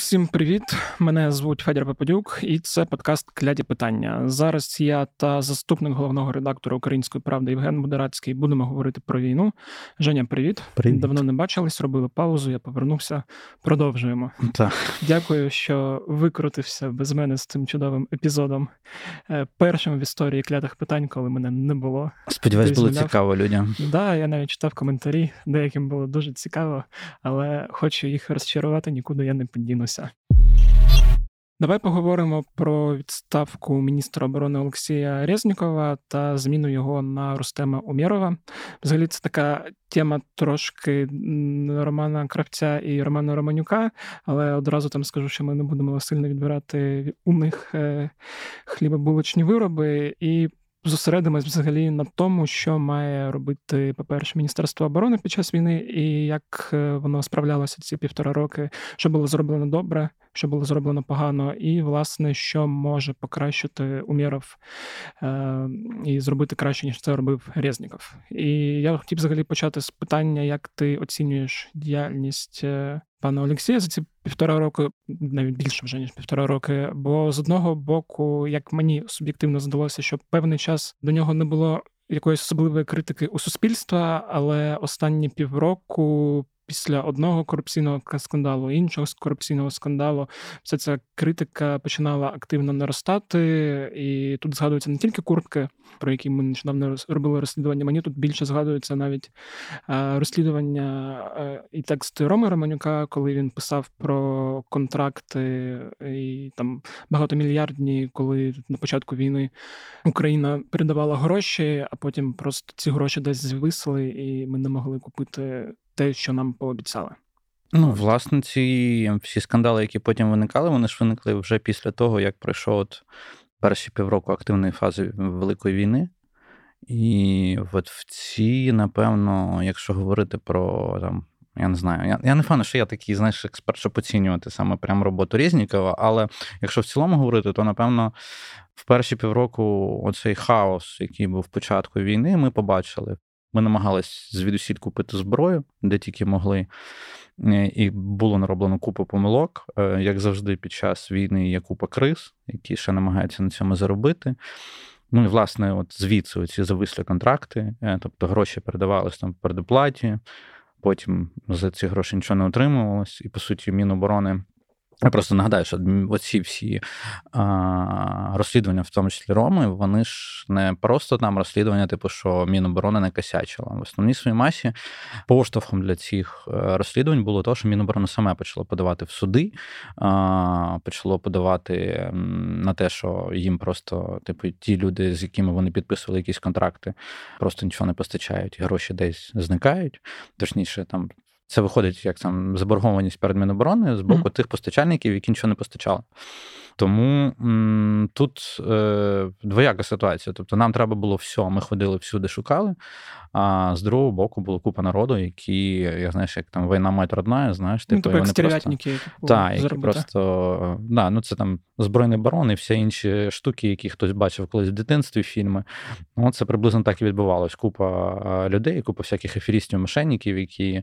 Усім привіт! Мене звуть Федір Попадюк, і це подкаст Кляді питання. Зараз я та заступник головного редактора Української правди Євген Модерацький будемо говорити про війну. Женя, привіт. Привіт. Давно не бачились, робили паузу. Я повернувся. Продовжуємо. Так. Дякую, що викрутився без мене з цим чудовим епізодом. Е, першим в історії клятих питань, коли мене не було. Сподіваюсь, було цікаво людям. Так, да, я навіть читав коментарі, деяким було дуже цікаво, але хочу їх розчарувати, нікуди я не подінуся. Давай поговоримо про відставку міністра оборони Олексія Резнікова та зміну його на Рустема Умєрова. Взагалі, це така тема трошки Романа Кравця і Романа Романюка, але одразу там скажу, що ми не будемо сильно відбирати у них е, хлібобулочні вироби і зосередимось взагалі на тому, що має робити, по-перше, Міністерство оборони під час війни, і як е, воно справлялося ці півтора роки, що було зроблено добре, що було зроблено погано, і, власне, що може покращити Умєров е- і зробити краще, ніж це робив Резніков. І я хотів взагалі почати з питання, як ти оцінюєш діяльність е, пана Олексія за ці півтора роки, навіть більше вже ніж півтора роки. Бо з одного боку, як мені суб'єктивно здалося, що певний час до нього не було якоїсь особливої критики у суспільства, але останні півроку після одного корупційного скандалу, іншого корупційного скандалу, вся ця критика починала активно наростати. І тут згадуються не тільки куртки, про які ми нещодавно робили розслідування. Мені тут більше згадується навіть розслідування е, і тексти Роми Романюка, коли він писав про контракти і там багатомільярдні, коли на початку війни Україна передавала гроші, а потім просто ці гроші десь звисли, і ми не могли купити те, що нам пообіцяли. Ну, власне, ці всі скандали, які потім виникали, вони ж виникли вже після того, як пройшов от перші півроку активної фази Великої війни. І от в ці, напевно, якщо говорити про там. Я не знаю, я я не впевнений, що я такий, знаєш, експерт, щоб оцінювати саме прям роботу Резнікова, але якщо в цілому говорити, то напевно в перші півроку оцей хаос, який був в початку війни, ми побачили. Ми намагались звідусіль купити зброю, де тільки могли. Е, і було нароблено купу помилок. Е, як завжди, під час війни є купа криз, які ще намагаються на цьому заробити. Ну і власне, от звідси ці завислі контракти, е, тобто гроші передавалися там в передоплаті, потім за ці гроші нічого не отримувалось, і по суті, Міноборони я просто нагадаю, що оці всі а, розслідування, в тому числі Роми, вони ж не просто там розслідування, типу, що Міноборони не косячила. В основній своїй масі поштовхом для цих е, розслідувань було те, що Міноборони саме почало подавати в суди, а, почало подавати на те, що їм просто, типу, ті люди, з якими вони підписували якісь контракти, просто нічого не постачають, і гроші десь зникають. Точніше, там це виходить як там заборгованість перед Міноборони з боку mm-hmm. тих постачальників, які нічого не постачали. Тому м, тут е, двояка ситуація. Тобто нам треба було все, ми ходили всюди, шукали. А з другого боку було купа народу, які, я знаєш, як там війна мать родна, знаєш, ну, типу, ну, вони просто... Типу, так, які просто да, ну це там збройний барон і всі інші штуки, які хтось бачив колись в дитинстві фільми. Ну, це приблизно так і відбувалось. Купа людей, купа всяких ефірістів, мошенників, які е,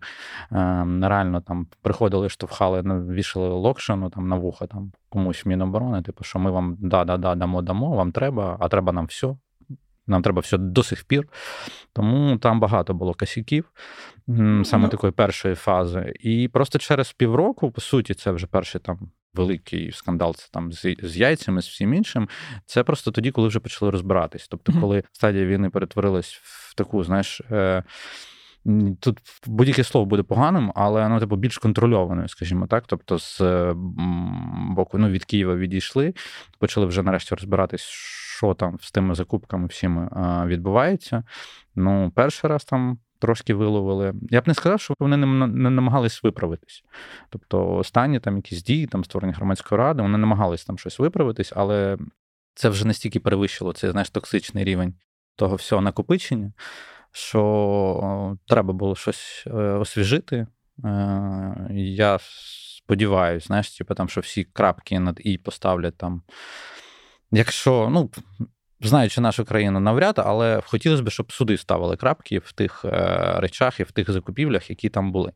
реально там приходили, штовхали, вішали локшину там на вуха там комусь в Міноборони, типу, що ми вам да-да-да, дамо, дамо, вам треба, а треба нам все. Нам треба все до сих пір. Тому там багато було косяків, саме ну, такої першої фази. І просто через півроку, по суті, це вже перший там великий скандал це там з, з яйцями, з всім іншим. Це просто тоді, коли вже почали розбиратись. Тобто, коли стадія війни перетворилась в таку, знаєш. Е, Тут будь-яке слово буде поганим, але ну, типу, більш контрольованою, скажімо так. Тобто, з боку ну, від Києва відійшли, почали вже нарешті розбиратись, що там з тими закупками всіми відбувається. Ну, перший раз там. Трошки виловили. Я б не сказав, що вони не намагались виправитись. Тобто, останні там якісь дії, там створення громадської ради, вони намагались там щось виправитись, але це вже настільки перевищило цей знаєш, токсичний рівень того всього накопичення, що треба було щось е, освіжити. Е, я сподіваюся, знаєш, типу, там, що всі крапки над і поставлять там. Якщо, ну, знаючи нашу країну навряд, але хотілося б, щоб суди ставили крапки в тих е, речах і в тих закупівлях, які там були.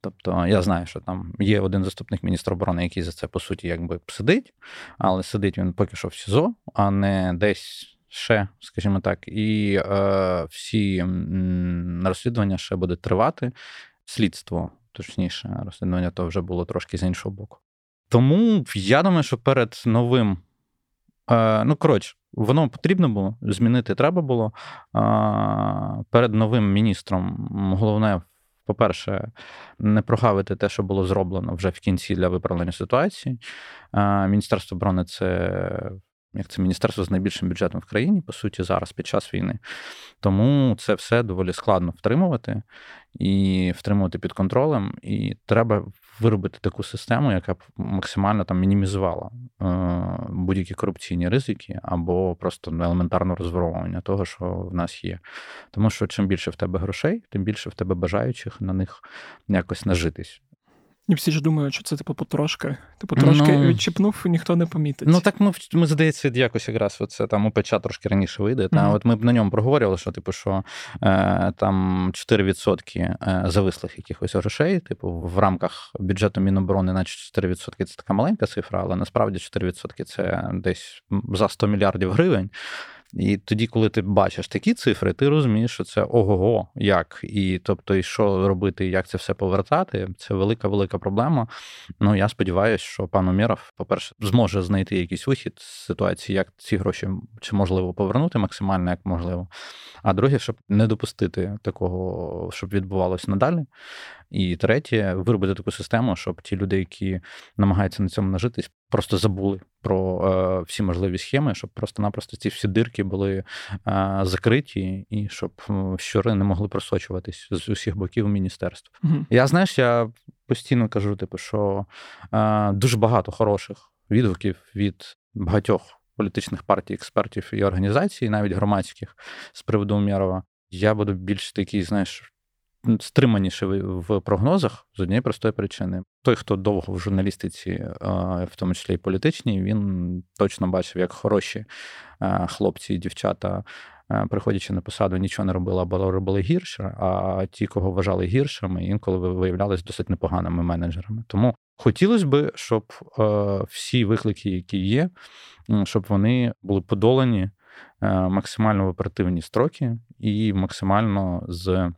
Тобто я знаю, що там є один заступник міністра оборони, який за це по суті якби сидить, але сидить він поки що в СІЗО, а не десь ще, скажімо так, і е, всі розслідування ще буде тривати. Слідство, точніше, розслідування то вже було трошки з іншого боку. Тому я думаю, що перед новим. Е, ну, коротше, воно потрібно було, змінити треба було. Е, перед новим міністром головне. По-перше, не прогавити те, що було зроблено вже в кінці для виправлення ситуації. Е, Міністерство оборони це як це міністерство з найбільшим бюджетом в країні, по суті, зараз під час війни. Тому це все доволі складно втримувати і втримувати під контролем. І треба виробити таку систему, яка б максимально там мінімізувала е, будь-які корупційні ризики або просто елементарне розворовування того, що в нас є. Тому що чим більше в тебе грошей, тим більше в тебе бажаючих на них якось нажитись. І всі ж думають, що це типу потрошки. Типу трошки ну, відчіпнув, ніхто не помітить. Ну так ми ми здається, якось якраз оце там у печа трошки раніше вийде. Та mm-hmm. от ми б на ньому проговорювали, що типу, що е, там 4% е, завислих якихось грошей, типу, в рамках бюджету Міноборони, наче 4% це така маленька цифра, але насправді 4% це десь за 100 мільярдів гривень. І тоді, коли ти бачиш такі цифри, ти розумієш, що це ого-го, як. І тобто, і що робити, як це все повертати, це велика велика проблема. Ну я сподіваюся, що пан Умєров, по-перше, зможе знайти якийсь вихід з ситуації, як ці гроші чи можливо повернути максимально як можливо. А друге, щоб не допустити такого, щоб відбувалося надалі. І третє, виробити таку систему, щоб ті люди, які намагаються на цьому нажитись, просто забули про е, всі можливі схеми, щоб просто-напросто ці всі дирки були е, закриті, і щоб щури не могли просочуватись з усіх боків міністерств. Угу. Я знаєш, я постійно кажу, типу, що е, дуже багато хороших відгуків від багатьох. Політичних партій, експертів і організацій, навіть громадських з приводу Умєрова, я буду більш такий, знаєш, стриманіше в прогнозах з однієї простої причини. Той, хто довго в журналістиці, в тому числі і політичній, він точно бачив, як хороші хлопці і дівчата. Приходячи на посаду, нічого не робили або робили гірше. А ті, кого вважали гіршими, інколи виявлялися досить непоганими менеджерами. Тому хотілося б, щоб всі виклики, які є, щоб вони були подолані максимально в оперативні строки і максимально з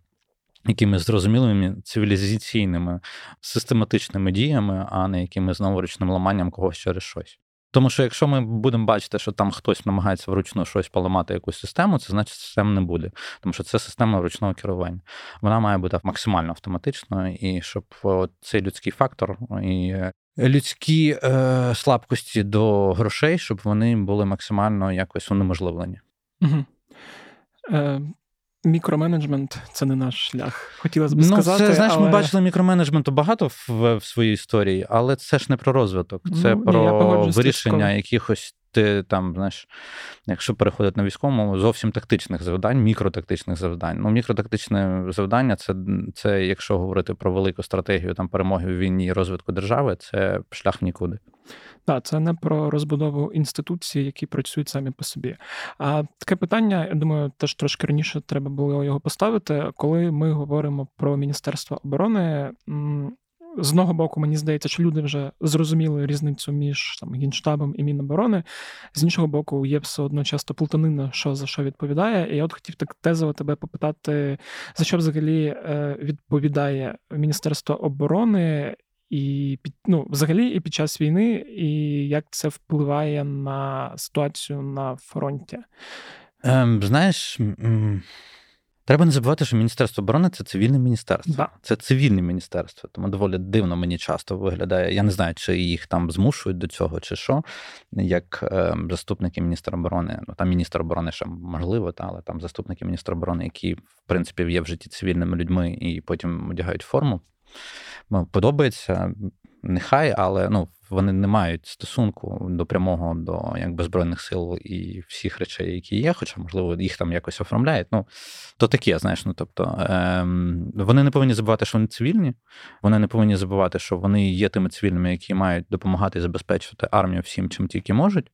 якимись зрозумілими цивілізаційними систематичними діями, а не якимось знову ручним ламанням когось через щось. Тому що якщо ми будемо бачити, що там хтось намагається вручну щось поламати якусь систему, це значить систем не буде. Тому що це система ручного керування. Вона має бути максимально автоматичною, і щоб цей людський фактор і людські е, слабкості до грошей, щоб вони були максимально якось унеможливлені. Угу. Е, Мікроменеджмент це не наш шлях. Хотілося б ну, сказати. Це, знаєш, але... ми бачили мікроменеджменту багато в, в своїй історії, але це ж не про розвиток, це ну, про ні, вирішення якихось ти там, знаєш, якщо переходити на військовому, зовсім тактичних завдань, мікротактичних завдань. Ну, мікротактичне завдання це, це якщо говорити про велику стратегію там перемоги в війні і розвитку держави, це шлях нікуди. Так, це не про розбудову інституцій, які працюють самі по собі. А таке питання, я думаю, теж трошки раніше треба було його поставити. Коли ми говоримо про Міністерство оборони, з одного боку, мені здається, що люди вже зрозуміли різницю між там генштабом і Міноборони. З іншого боку, є все одно часто плутанина, що за що відповідає. І я от хотів так тезово тебе попитати, за що взагалі е, відповідає Міністерство оборони, і під ну, взагалі і під час війни, і як це впливає на ситуацію на фронті? Ем, Знаєш, треба не забувати, що Міністерство оборони це цивільне міністерство. Да. Це цивільне міністерство, тому доволі дивно мені часто виглядає. Я не знаю, чи їх там змушують до цього, чи що, як ем, заступники міністра оборони, ну там міністр оборони ще можливо, та, але там заступники міністра оборони, які в принципі є в житті цивільними людьми і потім одягають форму подобається, нехай, але ну, вони не мають стосунку до прямого до якби збройних сил і всіх речей, які є, хоча, можливо, їх там якось оформляють. Ну, то таке, знаєш, ну тобто ем, вони не повинні забувати, що вони цивільні, вони не повинні забувати, що вони є тими цивільними, які мають допомагати і забезпечувати армію всім, чим тільки можуть.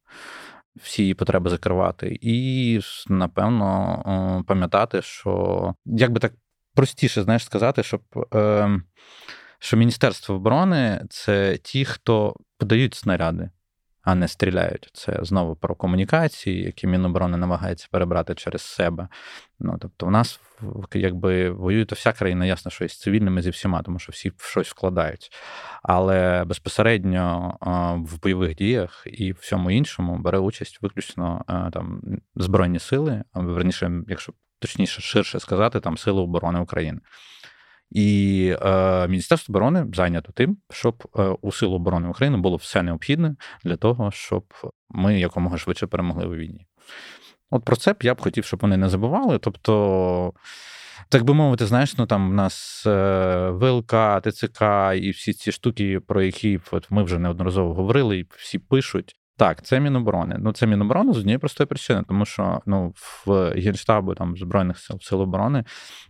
Всі її потреби закривати, і напевно пам'ятати, що як би так простіше знаєш сказати, щоб е, що Міністерство оборони це ті, хто подають снаряди а не стріляють. Це знову про комунікації, які Міноборони намагається перебрати через себе. Ну тобто, в нас якби воює то вся країна, ясно, що із цивільними зі всіма, тому що всі в щось вкладають. Але безпосередньо в бойових діях і всьому іншому бере участь виключно там збройні сили, верніше, якщо точніше ширше сказати, там Сили оборони України. І е, Міністерство оборони зайнято тим, щоб е, у Силу оборони України було все необхідне для того, щоб ми якомога швидше перемогли у війні. От про це б я б хотів, щоб вони не забували. Тобто, так би мовити, знаєш, ну там в нас е, ВЛК, ТЦК і всі ці штуки, про які от ми вже неодноразово говорили, і всі пишуть. Так, це Міноборони. Ну, це Міноборони з однієї простої причини, тому що ну, в Генштабу там Збройних сил Сил оборони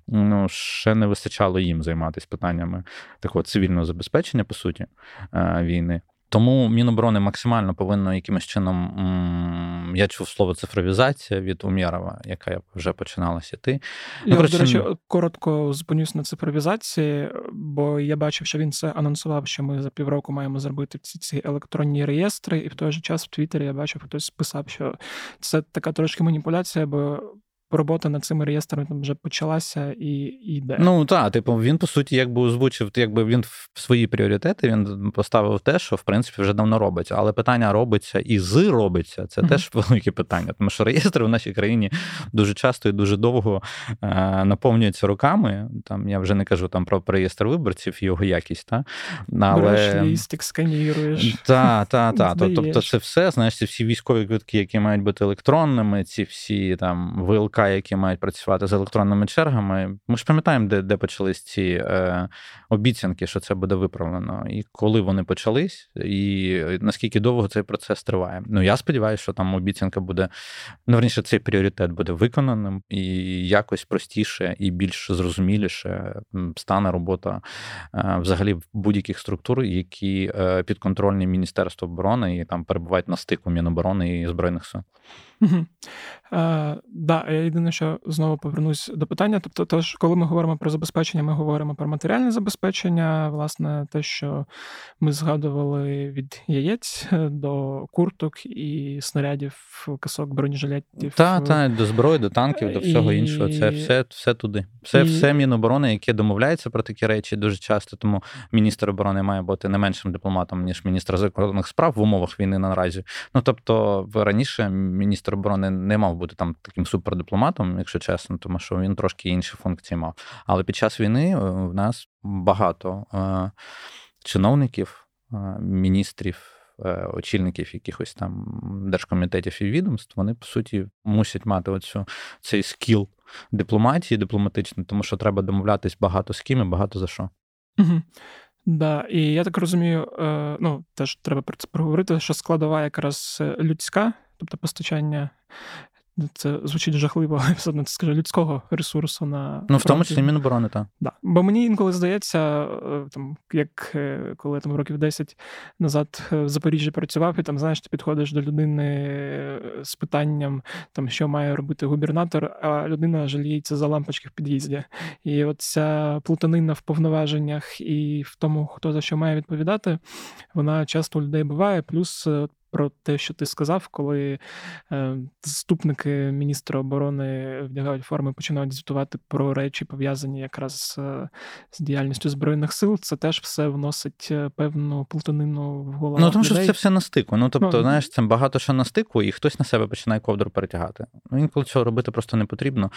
ну, ще не вистачало їм займатися питаннями такого цивільного забезпечення, по суті, е, війни. Тому Міноборони максимально повинно якимось чином. Я чув слово цифровізація від Умєрова, яка вже починалася йти. Ну, я, ну, до речі, коротко зупинюсь на цифровізації, бо я бачив, що він це анонсував, що ми за півроку маємо зробити ці ці електронні реєстри, і в той же час в Твіттері я бачив, хтось писав, що це така трошки маніпуляція, бо робота над цими реєстрами там вже почалася і йде. Ну так, типу, він по суті якби озвучив, якби він в свої пріоритети він поставив те, що в принципі вже давно робиться. Але питання робиться і з робиться це mm-hmm. теж велике питання. Тому що реєстри в нашій країні дуже часто і дуже довго е, наповнюються руками. Там я вже не кажу там про реєстр виборців і його якість. Та? Але... Береш лістик, сканіруєш. Так, так, так. Тобто, це все, знаєш, ці всі військові квитки, які мають бути електронними, ці всі там Які мають працювати з електронними чергами. Ми ж пам'ятаємо, де де почались ці е, обіцянки, що це буде виправлено, і коли вони почались, і наскільки довго цей процес триває. Ну я сподіваюся, що там обіцянка буде ну, верніше, цей пріоритет буде виконаним і якось простіше і більш зрозуміліше стане робота е, взагалі будь-яких структур, які е, підконтрольні Міністерству оборони і там перебувають на стику Міноборони і Збройних сил. Угу. Е, да, я єдине, що знову повернусь до питання. Тобто, тож, коли ми говоримо про забезпечення, ми говоримо про матеріальне забезпечення, власне, те, що ми згадували від яєць е, до курток і снарядів, касок, бронежилетів. Так, так, до зброї, до танків, до всього і... іншого. Це все все туди. Все, і... все Міноборони, яке домовляється про такі речі дуже часто. Тому міністр оборони має бути не меншим дипломатом, ніж міністр закордонних справ в умовах війни наразі. Ну тобто, раніше міністр оборони не мав бути там таким супердипломатом, якщо чесно, тому що він трошки інші функції мав. Але під час війни е, в нас багато е, чиновників, е, міністрів. Очільників якихось там держкомітетів і відомств, вони по суті мусять мати оцю цей скіл дипломатії дипломатичний, тому що треба домовлятись багато з ким і багато за що. Угу. Да, і я так розумію, ну теж треба про це проговорити, що складова якраз людська тобто постачання. Це звучить жахливо, але все одно це скаже людського ресурсу на ну в тому числі Міноборони, так. Да. Бо мені інколи здається, е, там як е, коли там років 10 назад е, в Запоріжжі працював, і там знаєш, ти підходиш до людини з питанням, там що має робити губернатор, а людина жаліється за лампочки в під'їзді. І от ця плутанина в повноваженнях і в тому, хто за що має відповідати, вона часто у людей буває. Плюс про те, що ти сказав, коли е, заступники міністра оборони вдягають форми, починають звітувати про речі, пов'язані якраз з, з діяльністю збройних сил, це теж все вносить е, певну плутанину в голову. Ну тому що це все на стику. Ну тобто, ну, знаєш, це багато що на стику, і хтось на себе починає ковдру перетягати. Ну інколи цього робити просто не потрібно.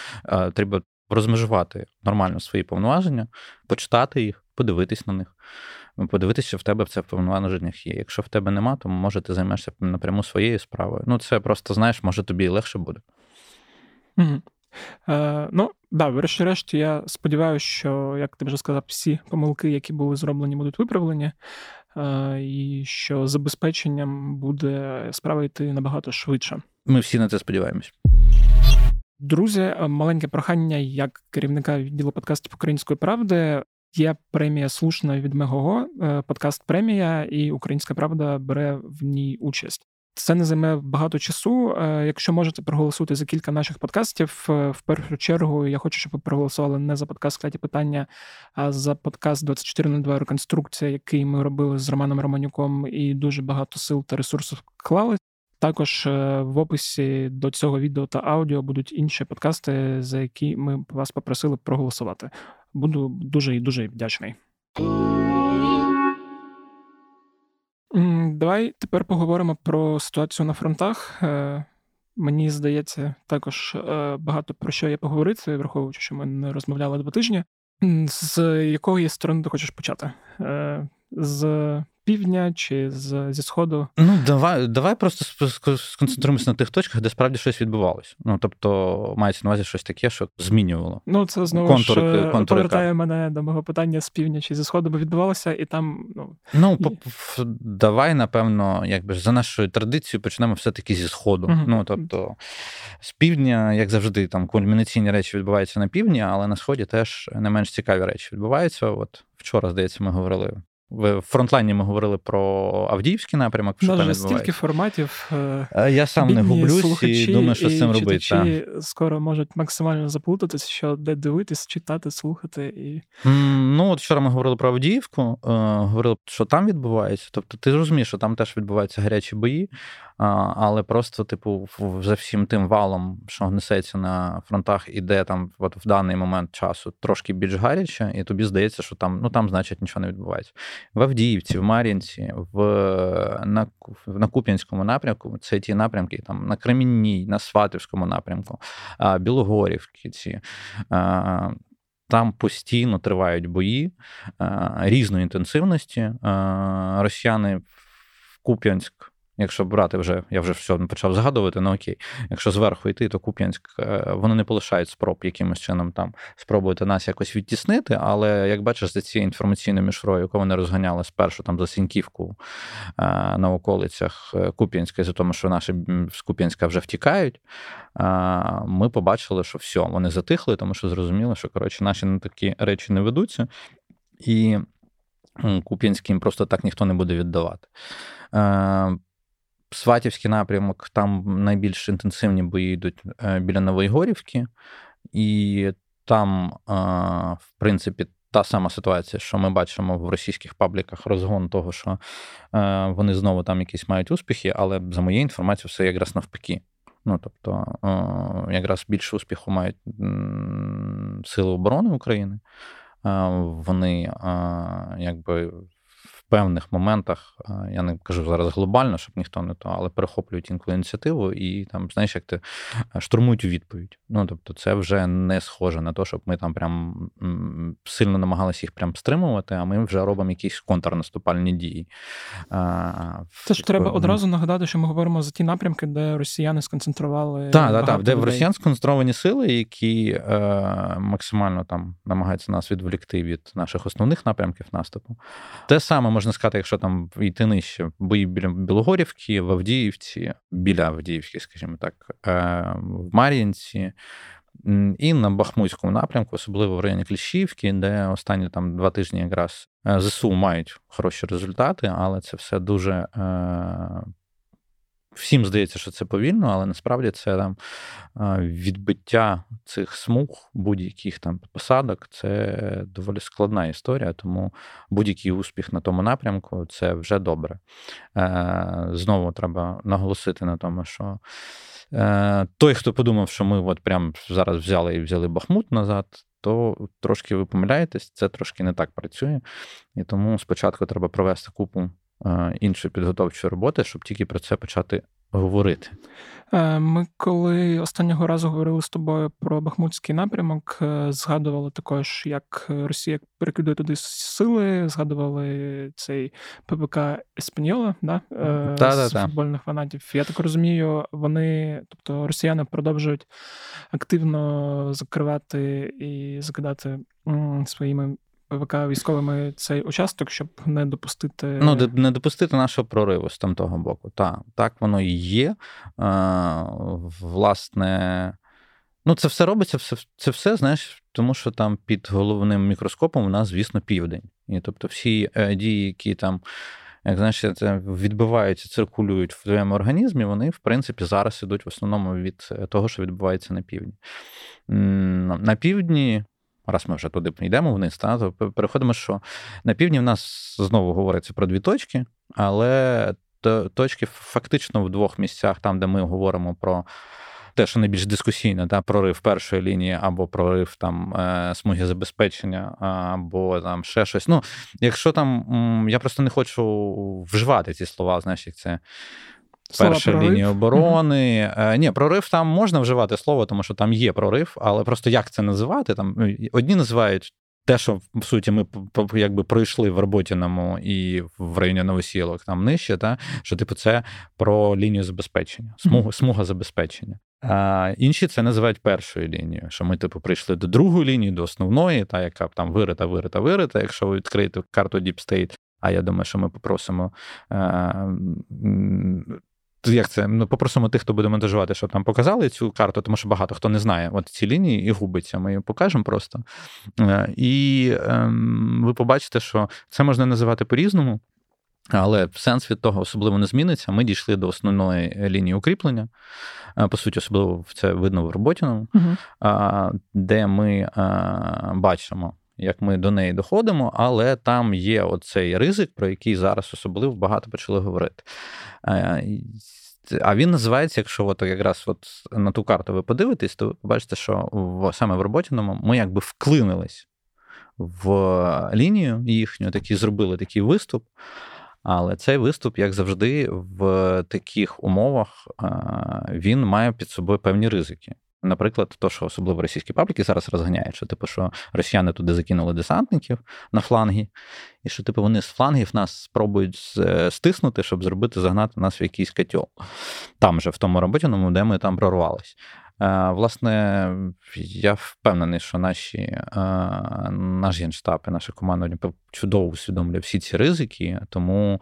Треба розмежувати нормально свої повноваження, почитати їх, подивитись на них. Ну, подивитися, що в тебе це в повноваженнях є. Якщо в тебе нема, то може ти займешся напряму своєю справою. Ну, це просто знаєш, може тобі і легше буде. Угу. Е, Ну, да, врешті-решт, я сподіваюся, що, як ти вже сказав, всі помилки, які були зроблені, будуть виправлені, е, і що забезпеченням буде справа йти набагато швидше. Ми всі на це сподіваємось. Друзі, маленьке прохання як керівника відділу подкастів Української правди. Є премія слушна від Мегого, е, подкаст премія, і Українська Правда бере в ній участь. це не займе багато часу. Якщо можете проголосувати за кілька наших подкастів, в першу чергу я хочу, щоб ви проголосували не за подкаст «Кляті питання, а за подкаст 2402 реконструкція, який ми робили з Романом Романюком, і дуже багато сил та ресурсів вклали. Також в описі до цього відео та аудіо будуть інші подкасти, за які ми вас попросили проголосувати. Буду дуже і дуже вдячний. Давай тепер поговоримо про ситуацію на фронтах. Е, мені здається, також е, багато про що є поговорити, враховуючи, що ми не розмовляли два тижні. З якої сторони ти хочеш почати? Е, з півдня чи з, зі сходу? Ну, давай давай просто сконцентруємося на тих точках, де справді щось відбувалося. Ну, тобто, мається на увазі щось таке, що змінювало. Ну, це знову контури, ж контури повертає кар. мене до мого питання з півдня чи зі сходу, бо відбувалося, і там. Ну, ну і... давай, напевно, якби за нашою традицією почнемо все-таки зі сходу. uh Ну, тобто, з півдня, як завжди, там кульмінаційні речі відбуваються на півдні, але на сході теж не менш цікаві речі відбуваються. От вчора, здається, ми говорили в фронтлайні ми говорили про Авдіївський напрямок. що там стільки форматів. Е, я сам не гублюсь і думаю, що з цим робити. Та. скоро можуть максимально заплутатися, що де дивитись, читати, слухати. і... Ну, от вчора ми говорили про Авдіївку, е, говорили, що там відбувається. Тобто, ти розумієш, що там теж відбуваються гарячі бої, але просто, типу, за всім тим валом, що несеться на фронтах, іде там от в даний момент часу трошки більш гаряче, і тобі здається, що там, ну там, значить, нічого не відбувається в Авдіївці, в Мар'їнці, в на, на Куп'янському напрямку. Це ті напрямки, там на Кремінній, на Сватівському напрямку, Білогорівки. ці. Там постійно тривають бої різної інтенсивності. Росіяни в Куп'янськ Якщо брати вже, я вже все почав згадувати, ну окей. Якщо зверху йти, то Куп'янськ е, вони не полишають спроб якимось чином там спробувати нас якось відтіснити. Але як бачиш, за цією інформаційною мішрою, яку вони розганяли спершу там за Сіньківку е, на околицях е, Куп'янська, за тому, що наші з Куп'янська вже втікають, ми побачили, що все, вони затихли, тому що зрозуміли, що коротше наші на такі речі не ведуться, і Куп'янським просто так ніхто не буде віддавати. Сватівський напрямок, там найбільш інтенсивні бої йдуть е, біля Новоїгорівки, і там, в принципі, та сама ситуація, що ми бачимо в російських пабліках розгон того, що е, вони знову там якісь мають успіхи, але за моєю інформацією, все якраз навпаки. Ну, тобто, якраз більше успіху мають Сили оборони України. Вони якби певних моментах, я не кажу зараз глобально, щоб ніхто не то, але перехоплюють інколи ініціативу і там, знаєш, як ти штурмують у відповідь. Ну тобто, це вже не схоже на те, щоб ми там прям сильно намагалися їх прям стримувати, а ми вже робимо якісь контрнаступальні дії. Це ж треба одразу нагадати, що ми говоримо за ті напрямки, де росіяни сконцентрували. Так, так, так, де в росіян сконцентровані сили, які е, максимально там намагаються нас відволікти від наших основних напрямків наступу. Те саме можна сказати, якщо там йти нижче, бої біля Білогорівки, в Авдіївці, біля Авдіївки, скажімо так, е, в Мар'їнці. І на Бахмутському напрямку, особливо в районі Кліщівки, де останні там два тижні якраз е, ЗСУ мають хороші результати, але це все дуже е, Всім здається, що це повільно, але насправді це там відбиття цих смуг, будь-яких там посадок це доволі складна історія, тому будь-який успіх на тому напрямку це вже добре. Е, знову треба наголосити на тому, що е, той, хто подумав, що ми от прямо зараз взяли і взяли Бахмут назад. То трошки ви помиляєтесь, це трошки не так працює. І тому спочатку треба провести купу іншої підготовчої роботи, щоб тільки про це почати говорити. Е, ми, коли останнього разу говорили з тобою про Бахмутський напрямок, е, згадували також, як Росія перекидує туди сили, згадували цей ПВК Еспаньола да? з футбольних фанатів. Я так розумію, вони, тобто росіяни продовжують активно закривати і закидати своїми ПВК військовими цей участок, щоб не допустити. Ну, не допустити нашого прориву з там того боку. Так, так воно і є. А, Власне, ну це все робиться, все, це все, знаєш, тому що там під головним мікроскопом у нас, звісно, південь. І тобто всі е, дії, які там як знаєш, це відбиваються, циркулюють в твоєму організмі, вони, в принципі, зараз ідуть в основному від того, що відбувається на півдні. На півдні. Раз ми вже туди йдемо вниз, та, то переходимо, що на півдні в нас знову говориться про дві точки, але точки фактично в двох місцях, там, де ми говоримо про те, що найбільш дискусійне, та, прорив першої лінії, або прорив там е, смуги забезпечення, або там ще щось. Ну, якщо там я просто не хочу вживати ці слова, знаєш, як це. Перша прорив. лінія оборони. Mm-hmm. Ні, прорив там можна вживати слово, тому що там є прорив, але просто як це називати? Там ну, Одні називають те, що в суті ми якби пройшли в Роботіному і в районі Новосілок, там нижче, та, що типу це про лінію забезпечення, смуга, смуга забезпечення. А Інші це називають першою лінією, що ми, типу, прийшли до другої лінії, до основної, та яка там вирита, вирита, вирита. Якщо ви відкриєте карту Deep State, а я думаю, що ми попросимо. Як це? Ну, попросимо тих, хто буде монтажувати, щоб нам показали цю карту, тому що багато хто не знає от ці лінії і губиться. Ми її покажемо просто. Е, і ем, ви побачите, що це можна називати по-різному. Але сенс від того особливо не зміниться. Ми дійшли до основної лінії укріплення. По суті, особливо це видно в Роботіному, uh де ми бачимо, як ми до неї доходимо, але там є оцей ризик, про який зараз особливо багато почали говорити. А він називається, якщо от якраз от на ту карту ви подивитесь, то ви побачите, що в, саме в Роботіному ми якби вклинились в лінію їхню, такі зробили такий виступ. Але цей виступ, як завжди, в таких умовах він має під собою певні ризики. Наприклад, то, що особливо російські пабліки зараз розганяють, що типу, що росіяни туди закинули десантників на фланги, і що типу вони з флангів нас спробують стиснути, щоб зробити загнати нас в якийсь котел. Там же, в тому роботі, де ми там прорвались. Е, власне, я впевнений, що наші, е, наш генштаб і наша команда чудово усвідомлює всі ці ризики, тому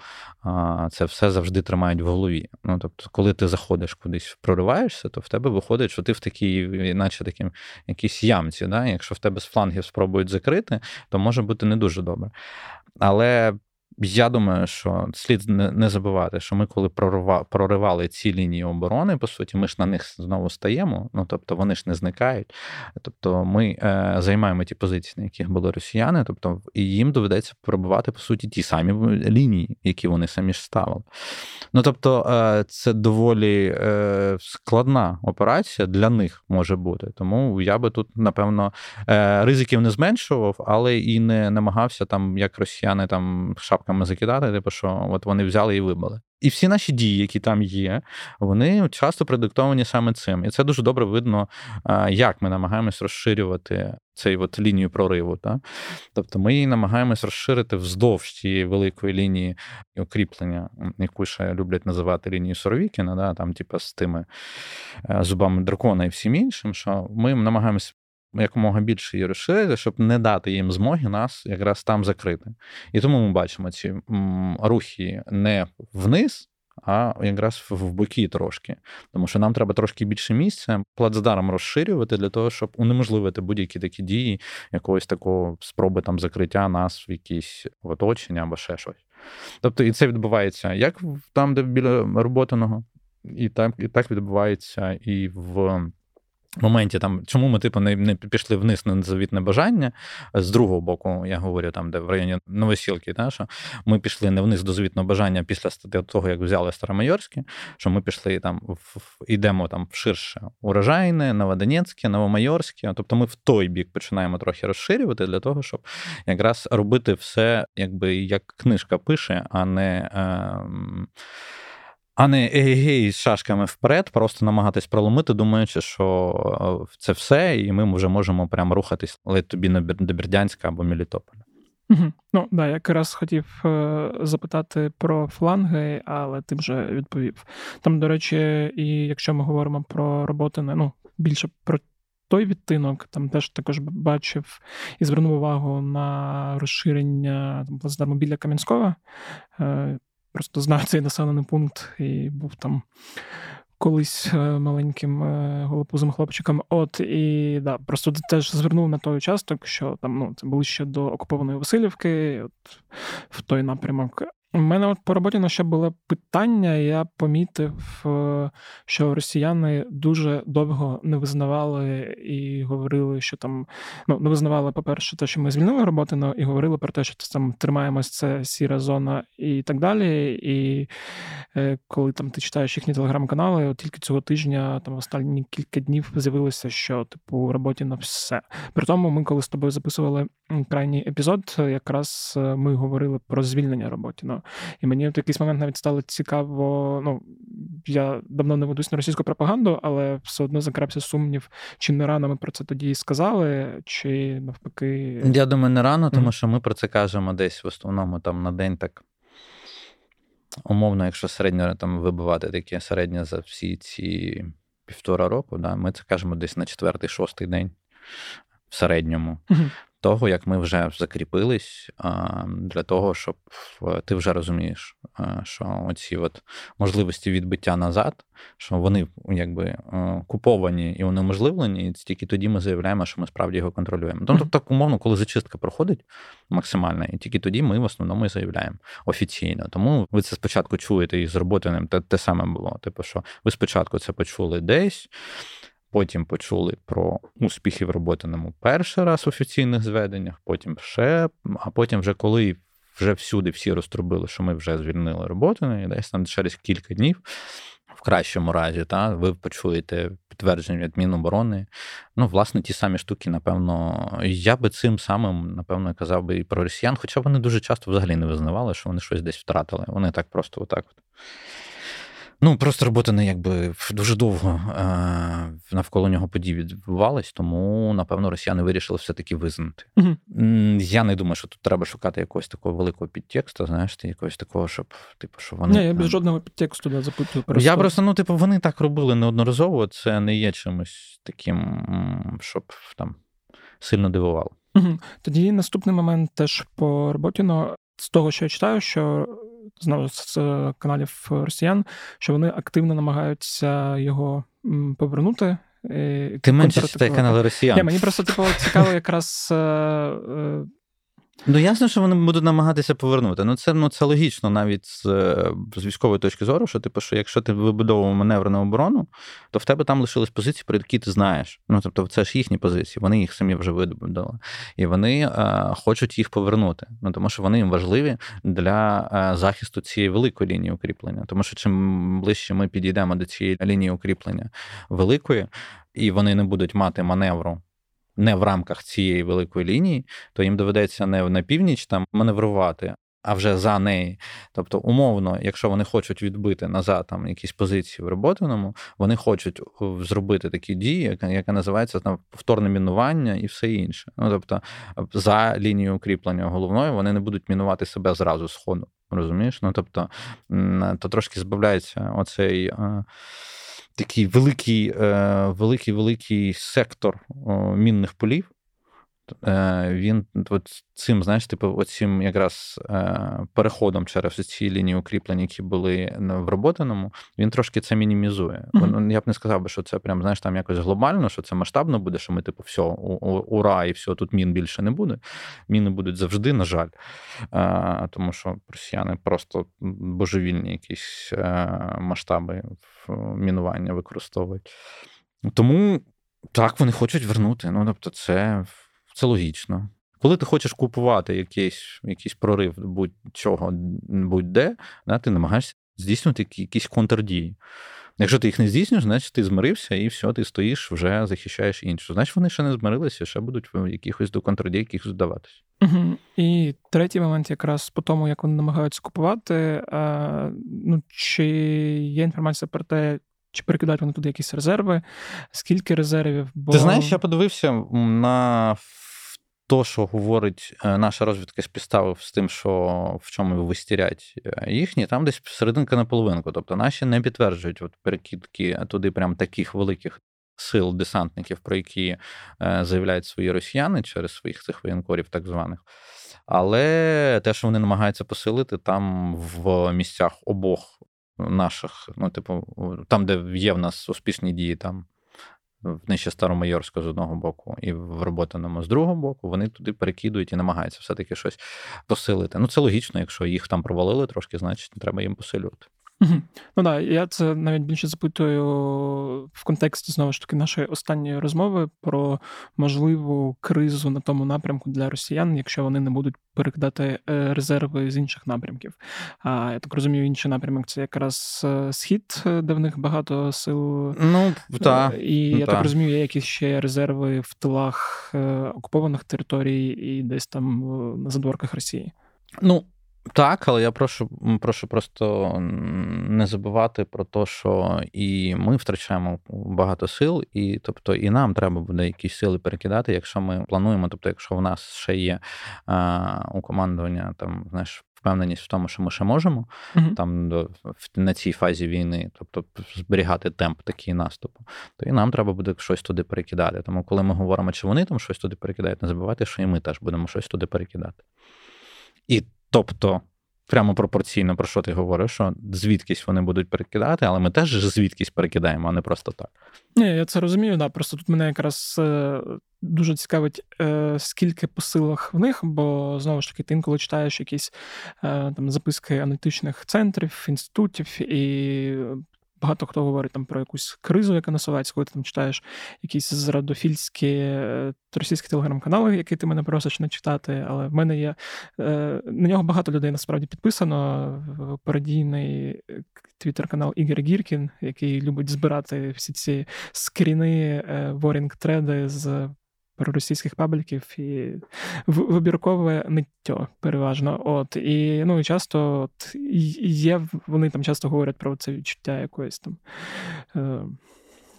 це все завжди тримають в голові. Ну, тобто, коли ти заходиш кудись, прориваєшся, то в тебе виходить, що ти в такій, наче таким якійсь ямці. Да? Якщо в тебе з флангів спробують закрити, то може бути не дуже добре. Але я думаю, що слід не забувати, що ми, коли проривали ці лінії оборони, по суті, ми ж на них знову стаємо. Ну тобто вони ж не зникають. Тобто ми е, займаємо ті позиції, на яких були росіяни, тобто і їм доведеться пробувати по суті ті самі лінії, які вони самі ж ставили. Ну тобто, е, це доволі е, складна операція для них може бути. Тому я би тут, напевно, е, ризиків не зменшував, але і не намагався там, як росіяни там шапка кнопками закидати, типу, що от вони взяли і вибили. І всі наші дії, які там є, вони часто продиктовані саме цим. І це дуже добре видно, як ми намагаємось розширювати цей от лінію прориву. Та? Тобто ми її намагаємось розширити вздовж цієї великої лінії укріплення, яку ще люблять називати лінією Соровікіна, да? там, типу, з тими е, зубами дракона і всім іншим, що ми намагаємось якомога більше її розширити, щоб не дати їм змоги нас якраз там закрити. І тому ми бачимо ці рухи не вниз, а якраз в боки трошки. Тому що нам треба трошки більше місця плацдаром розширювати для того, щоб унеможливити будь-які такі дії, якогось такого спроби там закриття нас в якісь оточення або ще щось. Тобто, і це відбувається як там, де біля роботаного, і так, і так відбувається і в моменті там, чому ми типу не не пішли вниз на завітне бажання. З другого боку, я говорю, там, де в районі Новосілки, та, що ми пішли не вниз до завітного бажання після того, як взяли Старомайорське, що ми пішли там, в, йдемо там ширше урожайне, Новодонецьке, Новомайорське. Тобто ми в той бік починаємо трохи розширювати для того, щоб якраз робити все, якби як книжка пише, а не. Е, а не егегей з шашками вперед, просто намагатись проломити, думаючи, що е, це все, і ми вже можемо прямо рухатись ледь тобі до Бердянська або Мелітополя. Угу. Ну, да, я якраз хотів е, запитати про фланги, але ти вже відповів. Там, до речі, і якщо ми говоримо про роботи, ну, більше про той відтинок, там теж також бачив і звернув увагу на розширення там, плацдарму біля Кам'янського. Просто знаю цей населений пункт і був там колись е, маленьким е, голопузим хлопчиком. От і да, просто теж звернув на той участок, що там ну, це були ще до окупованої Васильівки, от в той напрямок. У мене от по роботі на ще було питання. Я помітив, е, що росіяни дуже довго не визнавали і говорили, що там ну не визнавали, по-перше, те, що ми звільнили роботу, і говорили про те, що там тримаємось, це сіра зона і так далі. І е, коли там ти читаєш їхні телеграм-канали, от тільки цього тижня, там останні кілька днів з'явилося, що типу роботі на все. При тому, ми, коли з тобою записували крайній епізод, якраз е, ми говорили про звільнення роботі. І мені в якийсь момент навіть стало цікаво. Ну я давно не ведусь на російську пропаганду, але все одно закрабся сумнів, чи не рано ми про це тоді сказали, чи навпаки. Я думаю, не рано, тому mm-hmm. що ми про це кажемо десь в основному там на день так. Умовно, якщо середньо там вибивати таке середнє за всі ці півтора року, да, ми це кажемо десь на четвертий-шостий день в середньому. Mm-hmm того, як ми вже закріпились, для того, щоб ти вже розумієш, що оці от можливості відбиття назад, що вони якби куповані і унеможливлені, і тільки тоді ми заявляємо, що ми справді його контролюємо. Тобто, так умовно, коли зачистка проходить максимальна, і тільки тоді ми в основному і заявляємо офіційно. Тому ви це спочатку чуєте і з роботи те, те саме було. Типу, що ви спочатку це почули десь. Потім почули про успіхи в роботаному перший раз в офіційних зведеннях, потім ще, а потім, вже коли вже всюди всі розтрубили, що ми вже звільнили роботу, і десь там через кілька днів, в кращому разі, та, ви почуєте підтвердження від Міноборони. Ну, власне, ті самі штуки, напевно, я би цим самим, напевно, казав би і про росіян, хоча вони дуже часто взагалі не визнавали, що вони щось десь втратили. Вони так просто отак. от. Ну, просто робота не якби дуже довго е, навколо нього подій відбувалась, тому, напевно, росіяни вирішили все-таки визнати. Угу. Я не думаю, що тут треба шукати якогось такого великого підтексту, знаєш, ти якогось такого, щоб, типу, що вони. Ні, я без жодного підтексту да, запитую. Просто. Я просто, ну, типу, вони так робили неодноразово, це не є чимось таким, щоб там сильно дивувало. Угу. Тоді наступний момент теж по роботі, но з того, що я читаю, що знову з каналів росіян, що вони активно намагаються його повернути. Ти менше читай канали росіян. Ні, Мені просто типу, цікаво, якраз е, е, Ну, ясно, що вони будуть намагатися повернути. Ну, це ну, це логічно навіть з з військової точки зору, що типу, що якщо ти вибудовував маневрну оборону, то в тебе там лишились позиції, про які ти знаєш. Ну, тобто, це ж їхні позиції, вони їх самі вже видобудували. І вони е, хочуть їх повернути. Ну, Тому що вони їм важливі для е, захисту цієї великої лінії укріплення. Тому що чим ближче ми підійдемо до цієї лінії укріплення великої, і вони не будуть мати маневру не в рамках цієї великої лінії, то їм доведеться не на північ там маневрувати. А вже за неї. Тобто, умовно, якщо вони хочуть відбити назад там якісь позиції в роботаному, вони хочуть зробити такі дії, яка називається там повторне мінування і все інше. Ну тобто, за лінією укріплення головною вони не будуть мінувати себе зразу з ходу. Розумієш? Ну тобто, то трошки збавляється оцей такий великий е, великий великий сектор мінних полів. Е, він от цим, знаєш, типу, оцим якраз е, переходом через ці лінії укріплень, які були в роботаному, він трошки це мінімізує. Mm-hmm. Я б не сказав би, що це прям знаєш там якось глобально, що це масштабно буде, що ми, типу, все, ура, і все, тут мін більше не буде. Міни будуть завжди, на жаль. Е, тому що росіяни просто божевільні якісь масштаби мінування використовують. Тому так, вони хочуть вернути. Ну, тобто, це. Це логічно. Коли ти хочеш купувати якийсь якийсь прорив будь-чого, будь-де, да, ти намагаєшся здійснювати якісь контрдії. Якщо ти їх не здійснюєш, значить ти змирився і все, ти стоїш, вже захищаєш іншу. Значить, вони ще не змирилися, ще будуть в якихось до контрдій, якихось здаватись. Угу. І третій момент, якраз по тому, як вони намагаються купувати, а, ну чи є інформація про те, чи перекидають вони туди якісь резерви? Скільки резервів? Бо... Ти знаєш, я подивився на то, що говорить е, наша розвідка співставив з тим, що в чому вистірять е, їхні, там десь серединка на половинку. Тобто наші не підтверджують от перекидки туди прям таких великих сил десантників, про які е, заявляють свої росіяни через своїх цих воєнкорів, так званих. Але те, що вони намагаються посилити там в місцях обох наших, ну, типу, там, де є в нас успішні дії, там в нижче Старомайорську з одного боку і в роботаному з другого боку, вони туди перекидують і намагаються все-таки щось посилити. Ну, це логічно, якщо їх там провалили трошки, значить треба їм посилювати. Угу. Ну да, я це навіть більше запитую в контексті знову ж таки нашої останньої розмови про можливу кризу на тому напрямку для росіян, якщо вони не будуть перекидати е, резерви з інших напрямків. А я так розумію, інший напрямок це якраз е, схід, де в них багато сил. Ну та, і ну, я та. так розумію, є якісь ще резерви в тилах окупованих територій і десь там на задворках Росії. Ну. Так, але я прошу прошу просто не забувати про те, що і ми втрачаємо багато сил, і тобто і нам треба буде якісь сили перекидати, якщо ми плануємо. Тобто, якщо в нас ще є а, у командування там знаєш. Впевненість в тому, що ми ще можемо uh-huh. там до на цій фазі війни, тобто зберігати темп такий наступу, то і нам треба буде щось туди перекидати. Тому, коли ми говоримо, чи вони там щось туди перекидають, не забувайте, що і ми теж будемо щось туди перекидати. І Тобто, прямо пропорційно про що ти говориш, що звідкись вони будуть перекидати, але ми теж звідкись перекидаємо, а не просто так. Ні, я це розумію, да. Просто тут мене якраз е, дуже цікавить, е, скільки по силах в них, бо знову ж таки, ти інколи читаєш якісь е, там записки аналітичних центрів, інститутів і багато хто говорить там про якусь кризу, яка насувається, коли ти там читаєш якісь зрадофільські е, російські телеграм-канали, які ти мене просиш не читати. Але в мене є е, на нього багато людей насправді підписано. Пародійний е, твіттер-канал Ігор Гіркін, який любить збирати всі ці скріни, ворінг-треди з проросійських пабліків і вибіркове ниття переважно. От І ну, і часто от, є, вони там часто говорять про це відчуття якоїсь там. Е,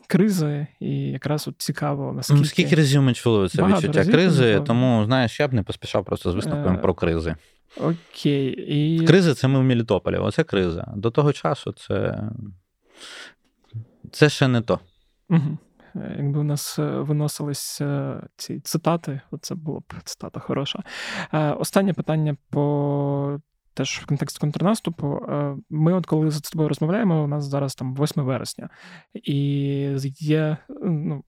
Кризи, і якраз от цікаво, ну, наскільки... Ну, скільки разів ми чули це Багато відчуття кризи, напевно. тому, знаєш, я б не поспішав просто з висновками Е, про кризи. Окей. І... Кризи це ми в Мелітополі, оце криза. До того часу це, це ще не то. Угу. Якби у нас е, виносились е, ці цитати, це було б цитата хороша. Е, останнє питання по теж в контексті контрнаступу. Ми, от коли з тобою розмовляємо, у нас зараз там 8 вересня, і є ну,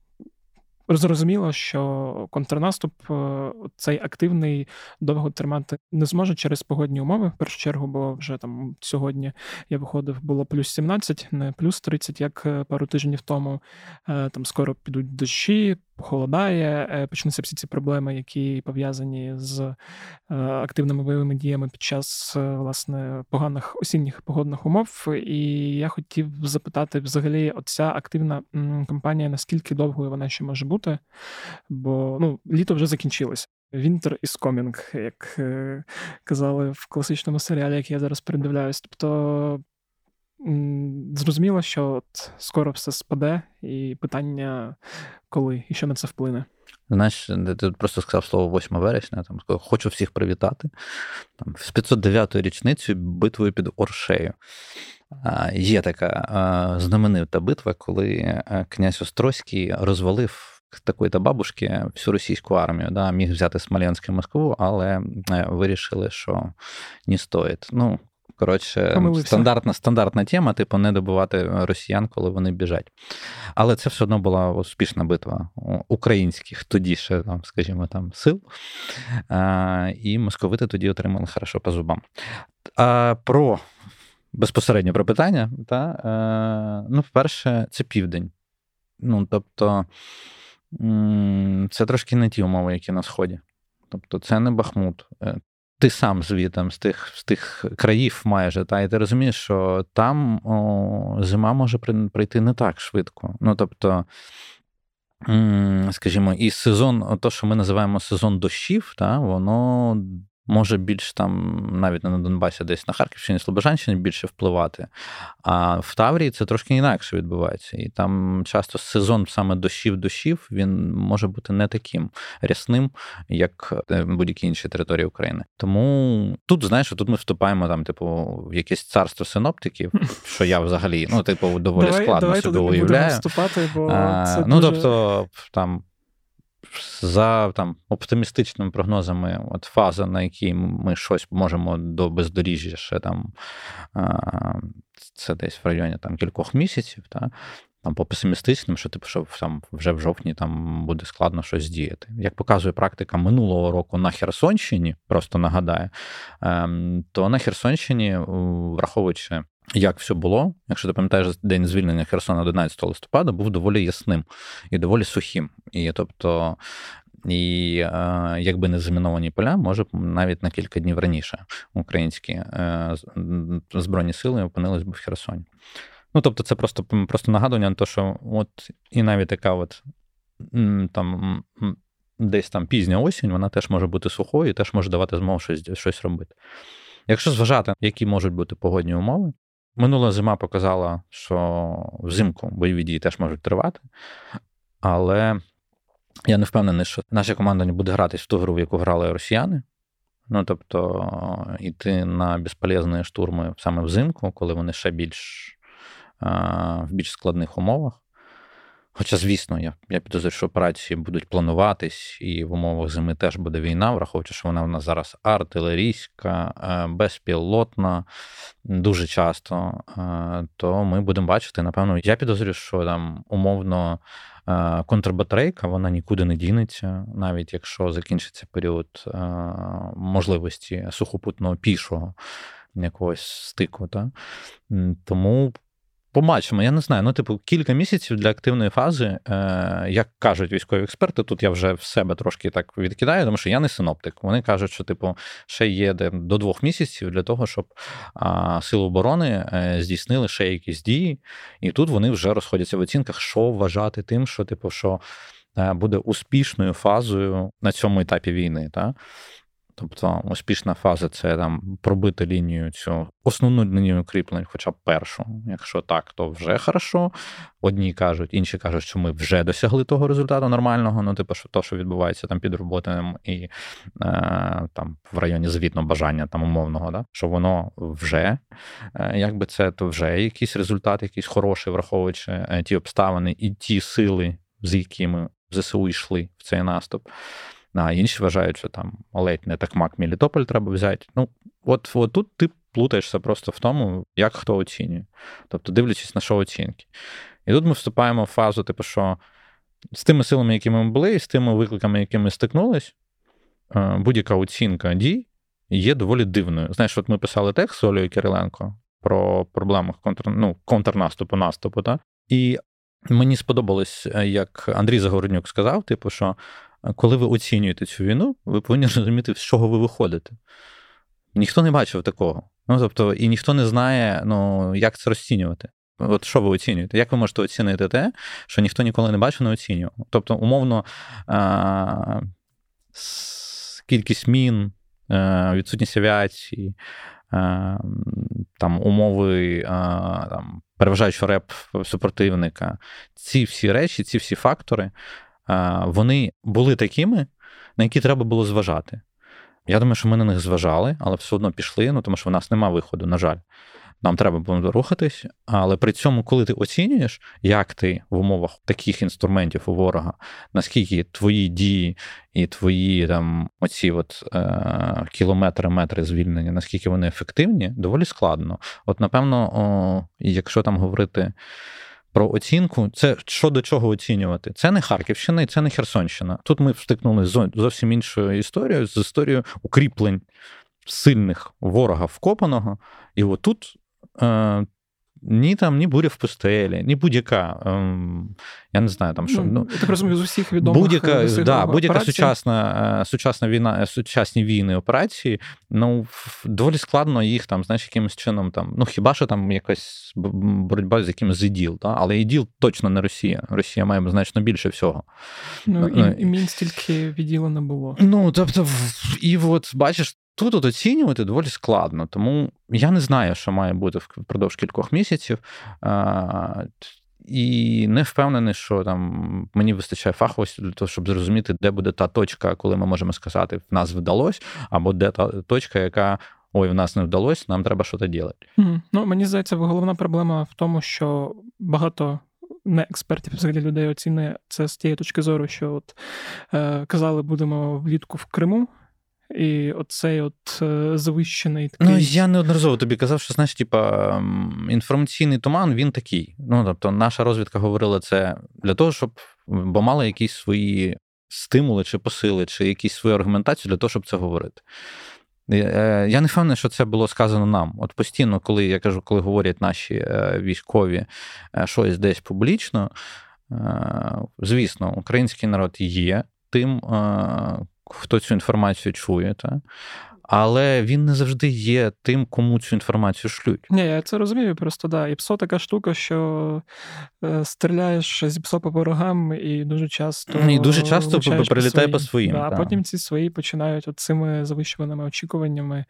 Зрозуміло, що контрнаступ е, цей активний довго тримати не зможе через погодні умови. В першу чергу, бо вже там сьогодні я виходив, було плюс 17, не плюс 30, як е, пару тижнів тому. Е, там скоро підуть дощі, похолодає, почнуться всі ці проблеми, які пов'язані з активними бойовими діями під час власне поганих осінніх погодних умов. І я хотів запитати, взагалі, оця активна кампанія, наскільки довгою вона ще може бути? бо ну, літо вже закінчилось. Winter is coming, як е, казали в класичному серіалі, який я зараз передивляюсь. Тобто зрозуміло, що от скоро все спаде, і питання коли і що на це вплине. Знаєш, ти просто сказав слово 8 вересня, там хочу всіх привітати. Там, З 509-ю річницею битвою під Оршею. Є така знаменита битва, коли князь Острозький розвалив такої-то бабушки всю російську армію, да, міг взяти Смоленськ Москву, але е, вирішили, що не стоїть. Ну, коротше, стандартна стандартна тема, типу, не добивати росіян, коли вони біжать. Але це все одно була успішна битва українських тоді ще, там, скажімо, там, сил. А, І московити тоді отримали хорошо по зубам. А, Про безпосередньо про питання, та, е, ну, вперше, це південь. Ну, тобто. Це трошки не ті умови, які на Сході. Тобто, це не Бахмут. Ти сам звітом з тих з тих країв майже, та, і ти розумієш, що там о, зима може прийти не так швидко. Ну, тобто, скажімо, і сезон, то, що ми називаємо сезон дощів, та, воно може більш там навіть не на Донбасі, десь на Харківщині, Слобожанщині більше впливати. А в Таврії це трошки інакше відбувається. І там часто сезон саме дощів-дощів він може бути не таким рясним, як е, будь-які інші території України. Тому тут, знаєш, тут ми вступаємо там, типу, в якесь царство синоптиків, що я взагалі, ну, типу, доволі давай, складно давай собі уявляю. Вступати, бо це Ну, дуже... тобто, там за там оптимістичними прогнозами, от фаза, на якій ми щось можемо до бездоріжжя ще там це десь в районі там кількох місяців, та, там по песимістичним, що типу, що там вже в жовтні там буде складно щось діяти. Як показує практика минулого року на Херсонщині, просто нагадаю, ем, то на Херсонщині, враховуючи. Як все було, якщо ти пам'ятаєш, день звільнення Херсона 11 листопада був доволі ясним і доволі сухим. І тобто, і е, якби не заміновані поля, може навіть на кілька днів раніше українські е, збройні сили опинились би в Херсоні. Ну, тобто, це просто просто нагадування на те, що от і навіть така от там десь там пізня осінь, вона теж може бути сухою і теж може давати змогу щось, щось робити. Якщо зважати, які можуть бути погодні умови, минула зима показала, що взимку бойові дії теж можуть тривати, але я не впевнений, що наша команда не буде гратись в ту гру, в яку грали росіяни. Ну, тобто, йти на безполезні штурми саме взимку, коли вони ще більш в більш складних умовах. Хоча, звісно, я я підозрюю, що операції будуть плануватись, і в умовах зими теж буде війна, враховуючи, що вона в нас зараз артилерійська, е, безпілотна, дуже часто, е, то ми будемо бачити, напевно, я підозрюю, що там умовно е, контрбатарейка, вона нікуди не дінеться, навіть якщо закінчиться період можливості сухопутного пішого якогось стику. Та? Тому Побачимо, я не знаю. Ну, типу, кілька місяців для активної фази, е, як кажуть військові експерти, тут я вже в себе трошки так відкидаю, тому що я не синоптик. Вони кажуть, що типу ще є де, до двох місяців для того, щоб а, сили оборони е, здійснили ще якісь дії, і тут вони вже розходяться в оцінках, що вважати тим, що типу, що е, буде успішною фазою на цьому етапі війни. Та? Тобто успішна фаза це там пробити лінію цю основну лінію укріплень, хоча б першу. Якщо так, то вже хорошо. Одні кажуть, інші кажуть, що ми вже досягли того результату нормального. Ну, типу, що то, що відбувається там під роботами і е, там в районі звітного бажання там умовного, да? що воно вже е, якби це то вже якийсь результат, якийсь хороший, враховуючи е, ті обставини і ті сили, з якими ЗСУ йшли в цей наступ а інші вважають, що там ледь не так мак Мелітополь треба взяти. Ну, от, от тут ти плутаєшся просто в тому, як хто оцінює. Тобто, дивлячись на що оцінки. І тут ми вступаємо в фазу, типу, що з тими силами, якими ми були, і з тими викликами, якими стикнулись, е, будь-яка оцінка дій є доволі дивною. Знаєш, от ми писали текст з Олею Кириленко про проблеми контр, ну, контрнаступу, наступу, так? І мені сподобалось, е, як Андрій Загороднюк сказав, типу, що коли ви оцінюєте цю війну, ви повинні розуміти, з чого ви виходите. Ніхто не бачив такого. Ну, тобто, І ніхто не знає, ну, як це розцінювати. От що ви оцінюєте? Як ви можете оцінити те, що ніхто ніколи не бачив, не оцінював? Тобто, умовно, а, кількість мін, відсутність авіації, там умови там, переважаючого реп супротивника, ці всі речі, ці всі фактори, вони були такими, на які треба було зважати. Я думаю, що ми на них зважали, але все одно пішли, ну тому що в нас нема виходу, на жаль. Нам треба було рухатись, але при цьому, коли ти оцінюєш, як ти в умовах таких інструментів у ворога, наскільки твої дії і твої там оці от е, кілометри, метри звільнення, наскільки вони ефективні, доволі складно. От, напевно, о, якщо там говорити про оцінку. Це що до чого оцінювати? Це не Харківщина і це не Херсонщина. Тут ми встикнули з зовсім іншою історією, з історією укріплень сильних ворога вкопаного. І отут е, ні там, ні буря в пустелі, ні будь-яка. Ем, я не знаю, там що. Ну, ну, так розумію, з усіх відомих будь-яка е, да, будь-яка сучасна е, сучасна війна, е, сучасні війни операції, ну доволі складно їх там, знаєш, якимось чином там. Ну хіба що там якась боротьба з якимось іділ, та? але іділ точно не Росія. Росія має значно більше всього. Ну і, і мін стільки відділу не було. Ну тобто, і от бачиш, Тут от оцінювати доволі складно, тому я не знаю, що має бути впродовж кількох місяців. І не впевнений, що там мені вистачає фаховості для того, щоб зрозуміти, де буде та точка, коли ми можемо сказати, в нас вдалося, або де та точка, яка ой, в нас не вдалося, нам треба щось робити. Mm. Ну мені здається, головна проблема в тому, що багато не експертів, взагалі людей оцінює це з тієї точки зору, що от е, казали, будемо влітку в Криму І оцей от е, завищений такий... Ну, я неодноразово тобі казав, що знаєш, типа інформаційний туман він такий. Ну, тобто, наша розвідка говорила це для того, щоб бо мали якісь свої стимули чи посили, чи якісь свою аргументацію для того, щоб це говорити. Е, я не впевнений, що це було сказано нам. От постійно, коли я кажу, коли говорять наші е, військові щось десь публічно, звісно, український народ є тим, хто цю інформацію чує, та? але він не завжди є тим, кому цю інформацію шлють. Ні, я це розумію. Просто да. І псо така штука, що е, стріляєш зі псо по ворогам, і дуже часто і дуже часто прилітає по своїм. Да, а потім ці свої починають от цими завищуваними очікуваннями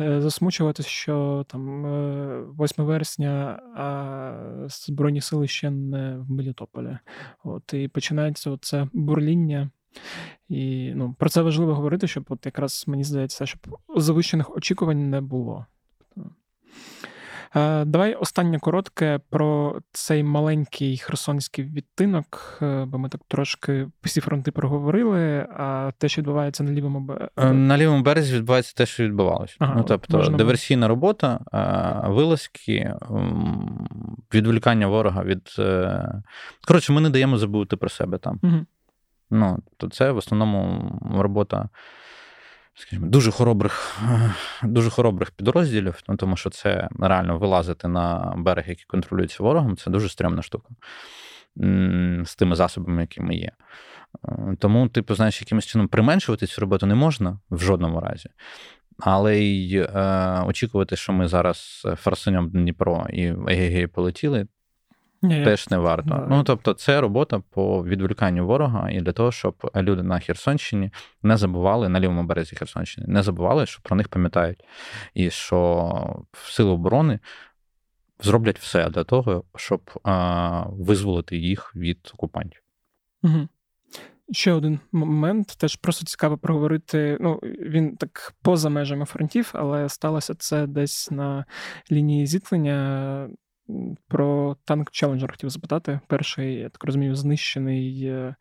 е, засмучуватися, що там е, 8 вересня, а Збройні сили ще не в Мелітополі. От І починається це бурління. І ну, про це важливо говорити, щоб от якраз мені здається, щоб завищених очікувань не було. Е, давай останнє коротке про цей маленький херсонський відтинок, е, бо ми так трошки всі фронти проговорили. А те, що відбувається на лівому березі. Е, на лівому березі відбувається те, що відбувалося. Ага, ну, тобто диверсійна робота, вилазки, відволікання ворога від. Коротше, ми не даємо забути про себе там. Угу. Ну, то це в основному робота, скажімо, дуже хоробрих дуже хоробрих підрозділів, ну, тому що це реально вилазити на берег, який контролюється ворогом, це дуже стрімна штука з тими засобами, які ми є. Е, тому, типу, знаєш, якимось чином применшувати цю роботу не можна в жодному разі. Але й е, очікувати, що ми зараз фарсанем Дніпро і ЕГГ полетіли, ні, теж не варто. Не. Ну тобто, це робота по відволіканню ворога і для того, щоб люди на Херсонщині не забували на лівому березі Херсонщини, не забували, що про них пам'ятають, і що сили оборони зроблять все для того, щоб а, визволити їх від окупантів. Угу. Ще один момент, теж просто цікаво проговорити. Ну, він так поза межами фронтів, але сталося це десь на лінії зіткнення. Про танк Челенджер хотів запитати. Перший, я так розумію, знищений, е,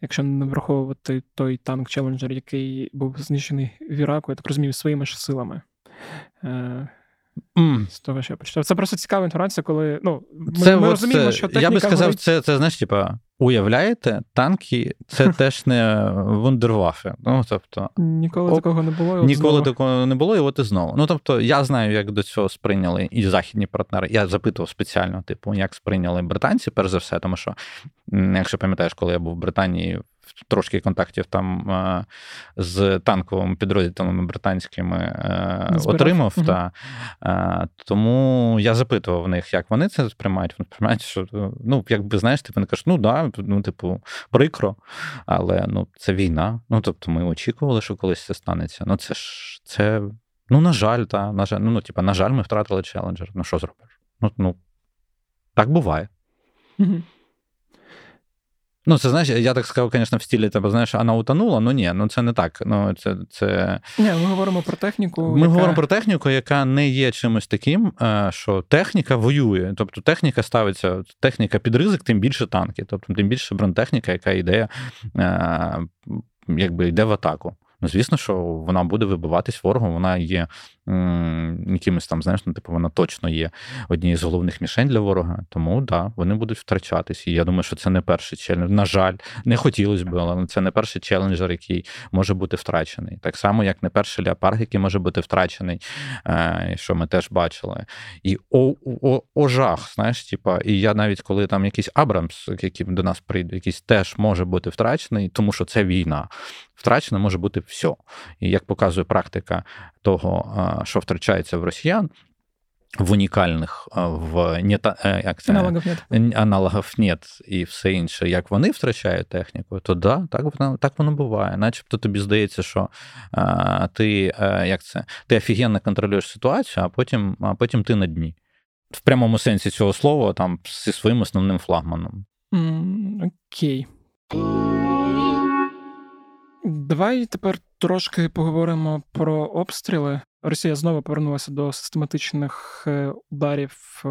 якщо не враховувати той танк Челенджер, який був знищений в Іраку, я так розумію, своїми ж силами. Mm. З того, що я почитав. Це просто цікава інформація, коли ну, ми, це, ми розуміємо, що техніка... Я би сказав, говорить... це, це знаєш, типа, уявляєте, танки це теж не вундервафи. Ну, тобто, Ніколи оп, такого не було. І ніколи знову. такого не було, і от і знову. Ну, тобто, я знаю, як до цього сприйняли і західні партнери. Я запитував спеціально, типу, як сприйняли британці, перш за все, тому що, якщо пам'ятаєш, коли я був в Британії трошки контактів там е, з танковими підрозділами британськими е, Збирав. отримав. Угу. Та, е, Тому я запитував в них, як вони це сприймають. Вони сприймають, що ну, якби знаєш, типу, вони кажуть, ну да, ну, типу, прикро, але ну, це війна. Ну, тобто, ми очікували, що колись це станеться. Ну, це ж це. Ну, на жаль, та, на жаль, ну, ну, типу, на жаль, ми втратили челенджер. Ну, що зробиш? Ну, ну так буває. Угу. Ну, це знаєш, я так сказав, звісно, в стілі тебе, знаєш, вона утонула, ну ні, ну це не так. Ну, це, це... Ні, Ми говоримо про техніку. Ми яка... говоримо про техніку, яка не є чимось таким, е, що техніка воює. Тобто техніка ставиться, техніка під ризик, тим більше танки. Тобто, тим більше бронетехніка, яка йде, е, якби йде в атаку. Ну, звісно, що вона буде вибиватись ворогом, вона є якимось там, знаєш, ну, типу, вона точно є однією з головних мішень для ворога. Тому да, вони будуть втрачатись. І я думаю, що це не перший челендж. На жаль, не хотілося б, але це не перший челенджер, який може бути втрачений. Так само, як не перший леопард, який може бути втрачений, е, що ми теж бачили. І о, о, о жах, знаєш, типа, і я навіть коли там якийсь Абрамс, який до нас прийде, якийсь теж може бути втрачений, тому що це війна. Втрачено може бути все. І як показує практика того, що втрачається в росіян. В унікальних в нета, е, як це, аналогів нет. аналогів нет і все інше, як вони втрачають техніку, то да, так воно так воно буває. Начебто тобі здається, що а, ти а, як це, ти офігенно контролюєш ситуацію, а потім а потім ти на дні. В прямому сенсі цього слова, там зі своїм основним флагманом. Mm, окей. Давай тепер трошки поговоримо про обстріли. Росія знову повернулася до систематичних е, ударів, е,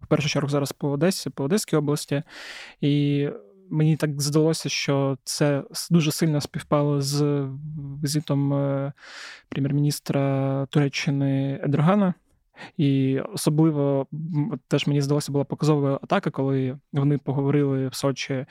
в першу чергу зараз по Одесі, по Одеській області. І мені так здалося, що це дуже сильно співпало з візитом е, прем'єр-міністра Туреччини Едрогана. І особливо теж мені здалося була показова атака, коли вони поговорили в Сочі.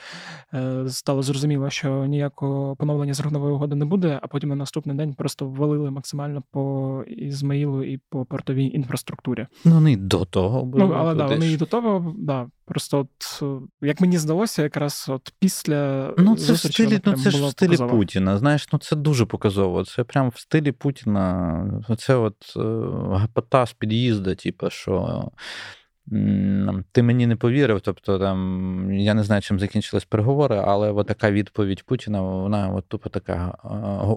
Е, стало зрозуміло, що ніякого поновлення зернової угоди не буде, а потім на наступний день просто ввалили максимально по Ізмаїлу і по портовій інфраструктурі. Ну вони до того були. Ну, але да, вони і до того, да. Просто от як мені здалося, якраз от після ну це в стилі, ну це ж в стилі показово. Путіна. Знаєш, ну це дуже показово. Це прям в стилі Путіна. Це от е, гапота з під'їзду, типу, що. Ти мені не повірив, тобто там я не знаю, чим закінчились переговори, але от така відповідь Путіна, вона от тупо така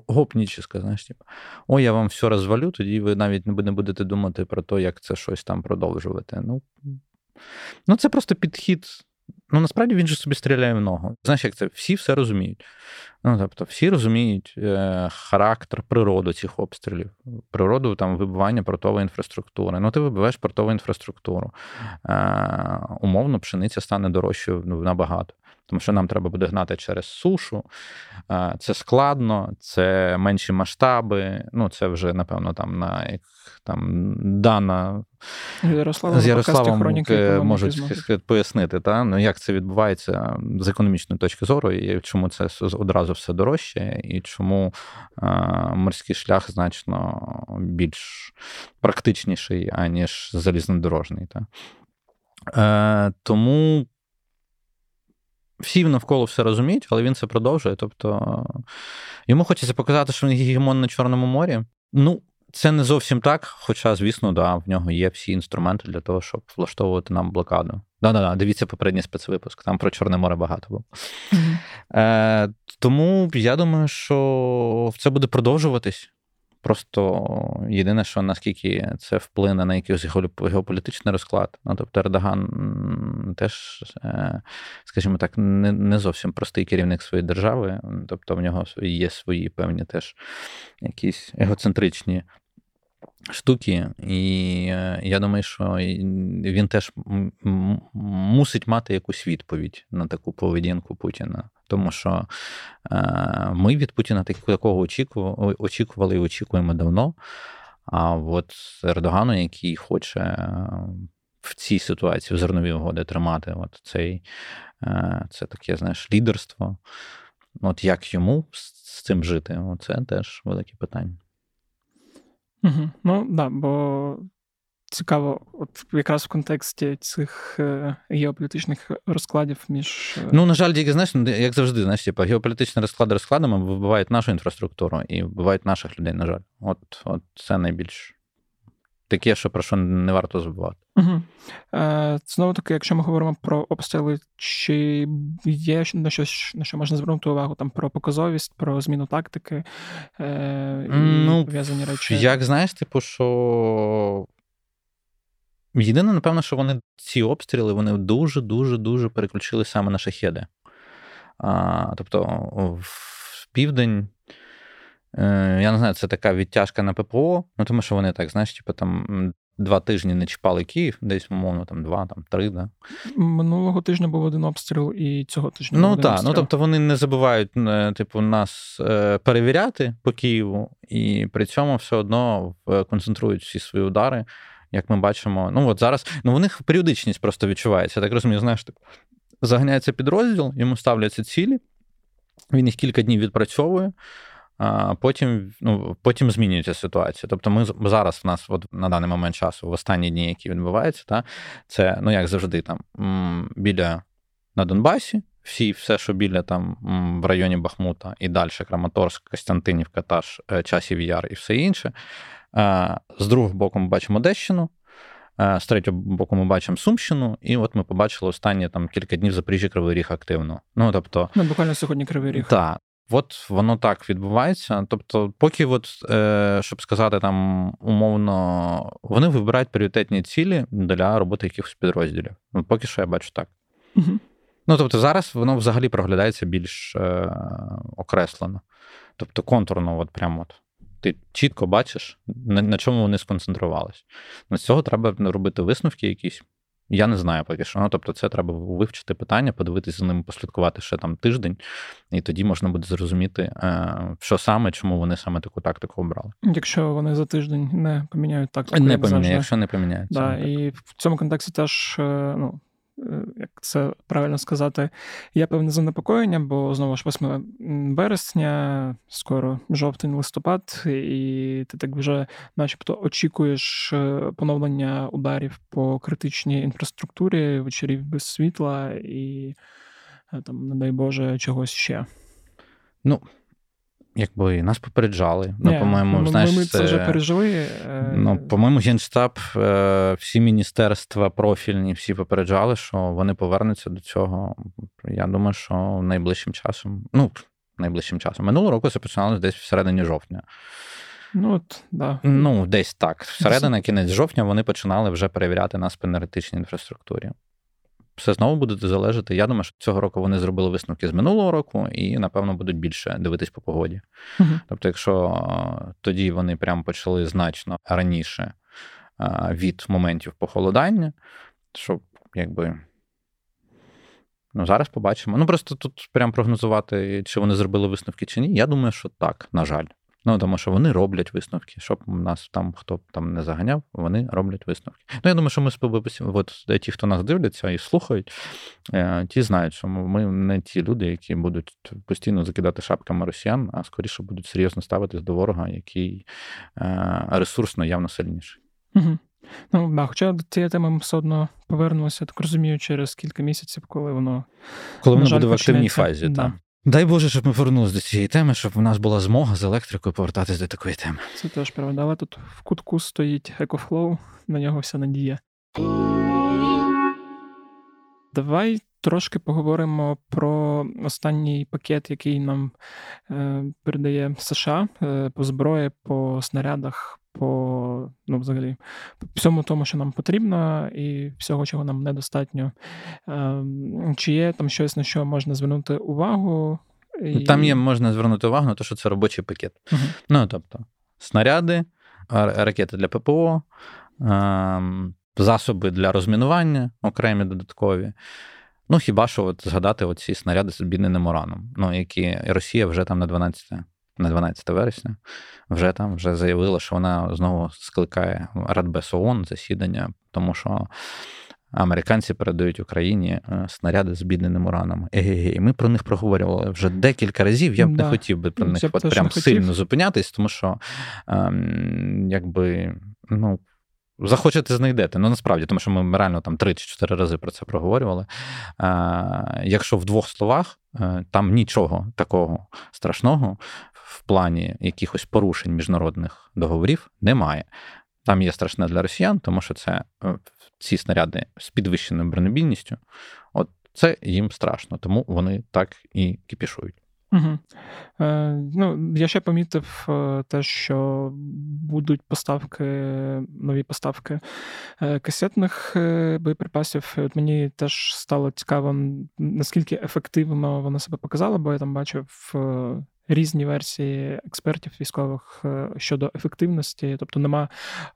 гопнічіска, знаєш, типу, о, я вам все розвалю, тоді ви навіть не будете думати про те, як це щось там продовжувати. Ну, Ну, це просто підхід. Ну, насправді він же собі стріляє в ногу. Знаєш, як це? Всі все розуміють. Ну, тобто, всі розуміють е, характер, природу цих обстрілів, природу там вибивання портової інфраструктури. Ну, ти вибиваєш портову інфраструктуру. Е, Умовно, пшениця стане дорожчою набагато. Тому що нам треба буде гнати через сушу. Е, це складно, це менші масштаби. Ну, це вже, напевно, там на там Дана Ярослава, з Ярославом можуть пояснити, та? Ну, як це відбувається з економічної точки зору, і чому це одразу все дорожче, і чому морський шлях значно більш практичніший, аніж залізнодорожний. Та? Е, Тому. Всі навколо все розуміють, але він це продовжує. Тобто йому хочеться показати, що він гегемон на Чорному морі. Ну, це не зовсім так, хоча, звісно, да, в нього є всі інструменти для того, щоб влаштовувати нам блокаду. Да-да-да, дивіться попередній спецвипуск, там про Чорне море багато було. Mm-hmm. Е, Тому я думаю, що це буде продовжуватись. Просто єдине, що наскільки це вплине на якийсь геополітичний розклад. Ну, тобто Ердоган теж, е, скажімо так, не не зовсім простий керівник своєї держави. Тобто в нього є свої певні теж якісь егоцентричні штуки, і е, я думаю, що він теж мусить мати якусь відповідь на таку поведінку Путіна. Тому що е, ми від Путіна такого очікували і очікуємо давно. А от Ердогану, який хоче е, в цій ситуації в зерновій угоди тримати от цей, це таке, знаєш, лідерство. От як йому з цим жити? Це теж велике питання. Угу. Ну, да, бо цікаво, от якраз в контексті цих е, геополітичних розкладів між. Е, ну, на жаль, тільки знаєш, ну, як завжди, знаєш, типу, геополітичні розклади розкладами вбивають нашу інфраструктуру і вбивають наших людей, на жаль. От, от це найбільш таке, що про що не варто забувати. Угу. Е, Знову таки, якщо ми говоримо про обстріли, чи є на що на що можна звернути увагу там про показовість, про зміну тактики е, і ну, пов'язані речі? Як знаєш, типу, що. Єдине, напевно, що вони ці обстріли вони дуже-дуже дуже переключили саме на шахеди. А, Тобто, в південь Е, я не знаю, це така відтяжка на ППО, ну тому що вони так, знаєш, типу там два тижні не чіпали Київ, десь, умовно, там два, там три. да. Минулого тижня був один обстріл, і цього тижня. Ну так, ну тобто вони не забувають, е, типу, нас е, перевіряти по Києву, і при цьому все одно концентрують всі свої удари. Як ми бачимо, ну от зараз ну, у них періодичність просто відчувається. Я так розумію, знаєш, типу, заганяється підрозділ, йому ставляться цілі, він їх кілька днів відпрацьовує а потім ну, потім змінюється ситуація. Тобто, ми зараз в нас, от на даний момент часу, в останні дні, які відбуваються, та, це, ну як завжди, там біля на Донбасі, всі, все, що біля там в районі Бахмута і далі Краматорськ, Костянтинівка, та ж е, Часів Яр і все інше. З другого боку, ми бачимо Одещину. З третього боку, ми бачимо Сумщину, і от ми побачили останні там кілька днів Запоріжжя Кривий Ріг активно. Ну тобто, ну буквально сьогодні Кривий Ріг. Так. От воно так відбувається. Тобто, поки, от, е, щоб сказати, там умовно, вони вибирають пріоритетні цілі для роботи якихось підрозділів. Ну, Поки що я бачу так. Угу. Ну, тобто, зараз воно взагалі проглядається більш е, окреслено. Тобто, контурно, от прямо от. Ти чітко бачиш, на, на чому вони сконцентрувалися. Ну, з цього треба робити висновки якісь. Я не знаю поки що. Ну, тобто, це треба вивчити питання, подивитися за ними, послідкувати ще там тиждень, і тоді можна буде зрозуміти, е, що саме, чому вони саме таку тактику обрали. Якщо вони за тиждень не поміняють тактику. Не поміняють, якщо не поміняють. Да, І в цьому контексті теж е, ну, як це правильно сказати, є певне занепокоєння, бо знову ж 8 вересня, скоро жовтень, листопад, і ти так вже, начебто, очікуєш е, поновлення ударів по критичній інфраструктурі, вечорів без світла і е, там, не дай Боже, чогось ще. Ну, Якби нас попереджали. Ну, по-моєму, ми, знаєш, ми це вже пережили. Е, ну, по-моєму, Генштаб, е, всі міністерства профільні, всі попереджали, що вони повернуться до цього. Я думаю, що найближчим часом, ну, найближчим часом. Минулого року це починалося десь всередині жовтня. Ну, от, да. Ну, десь так. Всередина, кінець жовтня, вони починали вже перевіряти нас по енергетичній інфраструктурі все знову буде залежати. Я думаю, що цього року вони зробили висновки з минулого року і, напевно, будуть більше дивитись по погоді. uh Тобто, якщо тоді вони прямо почали значно раніше від моментів похолодання, що якби. Ну, зараз побачимо. Ну, просто тут прям прогнозувати, чи вони зробили висновки чи ні. Я думаю, що так, на жаль. Ну, тому що вони роблять висновки. Щоб нас там хто там не заганяв, вони роблять висновки. Ну, я думаю, що ми сподобаємося, от ті, хто нас дивляться і слухають, е, ті знають, що ми не ті люди, які будуть постійно закидати шапками росіян, а скоріше будуть серйозно ставитись до ворога, який е, ресурсно явно сильніший. Угу. Ну, да, хоча до цієї теми ми все одно повернемося, так розумію, через кілька місяців, коли воно. Коли воно буде в активній фазі, да. так. Дай Боже, щоб ми повернулися до цієї теми, щоб у нас була змога з електрикою повертатись до такої теми. Це теж правда, але тут в кутку стоїть EcoFlow, на нього вся надія. Давай трошки поговоримо про останній пакет, який нам е, передає США е, по зброї, по снарядах, по ну, взагалі всьому тому, що нам потрібно, і всього, чого нам недостатньо. Ем, чи є там щось, на що можна звернути увагу? І... Там є можна звернути увагу на те, що це робочий пакет. uh Ну, тобто, снаряди, ракети для ППО, засоби для розмінування, окремі додаткові. Ну, хіба що от згадати оці снаряди з обідненим ураном, ну, які Росія вже там на 12 на 12 вересня вже там вже заявила, що вона знову скликає Радбес ООН засідання, тому що американці передають Україні е, снаряди з бідненим ураном. Егегей. Ми про них проговорювали вже декілька разів. Я б да. не хотів би про них от прям сильно зупинятись, тому що ем, якби ну. Захочете, знайдете. Ну, насправді, тому що ми реально там три чи чотири рази про це проговорювали. Е, Якщо в двох словах, е, там нічого такого страшного в плані якихось порушень міжнародних договорів немає. Там є страшне для росіян, тому що це е, ці снаряди з підвищеною бронебійністю. От це їм страшно, тому вони так і кипішують. Угу. Е, ну, Я ще помітив е, те, що будуть поставки, нові поставки е, касетних боєприпасів. От Мені теж стало цікаво, наскільки ефективно вона себе показала, бо я там бачив різні версії експертів військових е, щодо ефективності, тобто нема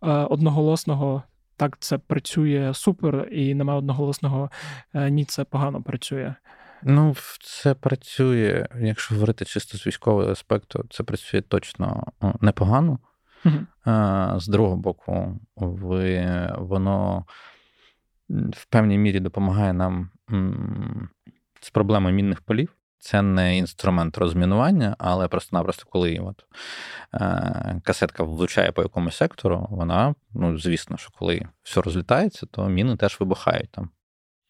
е, одноголосного. Так, це працює супер, і нема одноголосного е, ні, це погано працює. Ну, це працює, якщо говорити чисто з військового аспекту, це працює точно непогано. uh З другого боку, ви, воно в певній мірі допомагає нам з проблемою мінних полів. Це не інструмент розмінування, але просто-напросто, коли от, е, касетка влучає по якомусь сектору, вона, ну, звісно, що коли все розлітається, то міни теж вибухають там.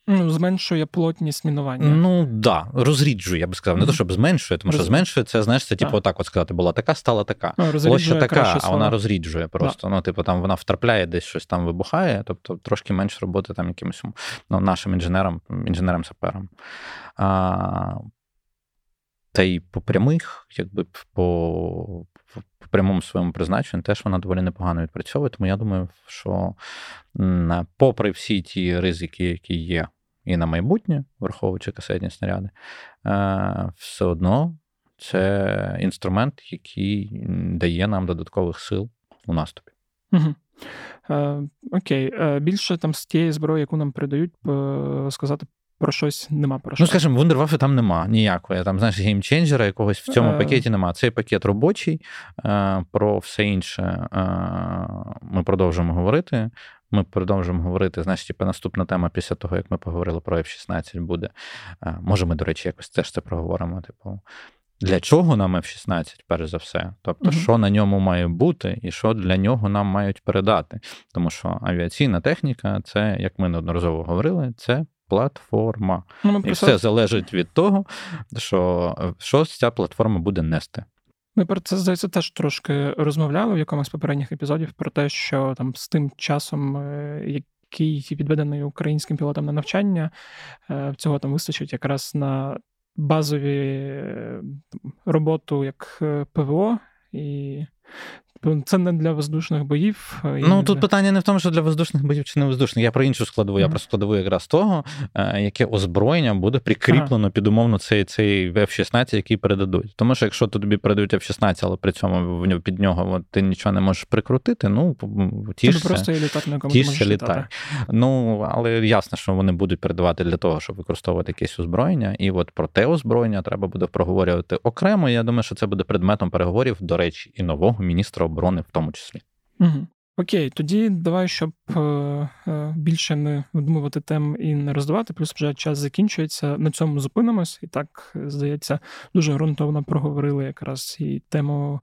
Ну, Зменшує плотність мінування. Ну так, да, розріджує, я би сказав. Не mm-hmm. то, щоб зменшує, тому що зменшує це, знаєш, це типу так от сказати, була така, стала така. Ну, Площа така, а вона розріджує просто. Да. Ну, типу, там вона втрапляє, десь щось там вибухає, тобто трошки менше роботи там якимось ну, нашим інженерам, інженерам-саперам. А, та й по прямих, якби по по прямому своєму призначенню, теж вона доволі непогано відпрацьовує. Тому я думаю, що попри всі ті ризики, які є і на майбутнє, враховуючи касетні снаряди, е, все одно це інструмент, який дає нам додаткових сил у наступі. Е, Окей, е, більше там з тієї зброї, яку нам передають, сказати про щось нема про ну, що. Ну, скажімо, вундервафи там нема ніякої. Там, знаєш, геймченджера якогось в цьому е... пакеті нема. Цей пакет робочий, е, про все інше е, ми продовжимо говорити. Ми продовжимо говорити. Значить, типу, наступна тема після того, як ми поговорили про F-16, буде. Може, ми, до речі, якось теж це проговоримо. Типу, для чого нам F-16, перш за все? Тобто, mm що на ньому має бути, і що для нього нам мають передати. Тому що авіаційна техніка, це, як ми неодноразово говорили, це платформа. Ну, І все залежить від того, що що ця платформа буде нести. Ми про це здається теж трошки розмовляли в якомусь попередніх епізодів про те, що там з тим часом, е, який відведений українським пілотам на навчання, е, цього там вистачить якраз на базові е, роботу як ПВО і це не для воздушних боїв. Ну тут для... питання не в тому, що для воздушних боїв чи не воздушних. Я про іншу складову. Mm-hmm. Я про складову якраз того, е, яке озброєння буде прикріплено ага. під умовно цей цей F-16, який передадуть. Тому що якщо тобі передають F-16, але при цьому під нього от, ти нічого не можеш прикрутити, ну тішся, просто і літати на тішся, літай. Ну але ясно, що вони будуть передавати для того, щоб використовувати якесь озброєння. І от про те озброєння треба буде проговорювати окремо. Я думаю, що це буде предметом переговорів, до речі, і нового міністра оборони в тому числі. Угу. Окей, тоді давай, щоб е, е, більше не видумувати тем і не роздавати, плюс вже час закінчується. На цьому зупинимось. І так, здається, дуже ґрунтовно проговорили якраз і тему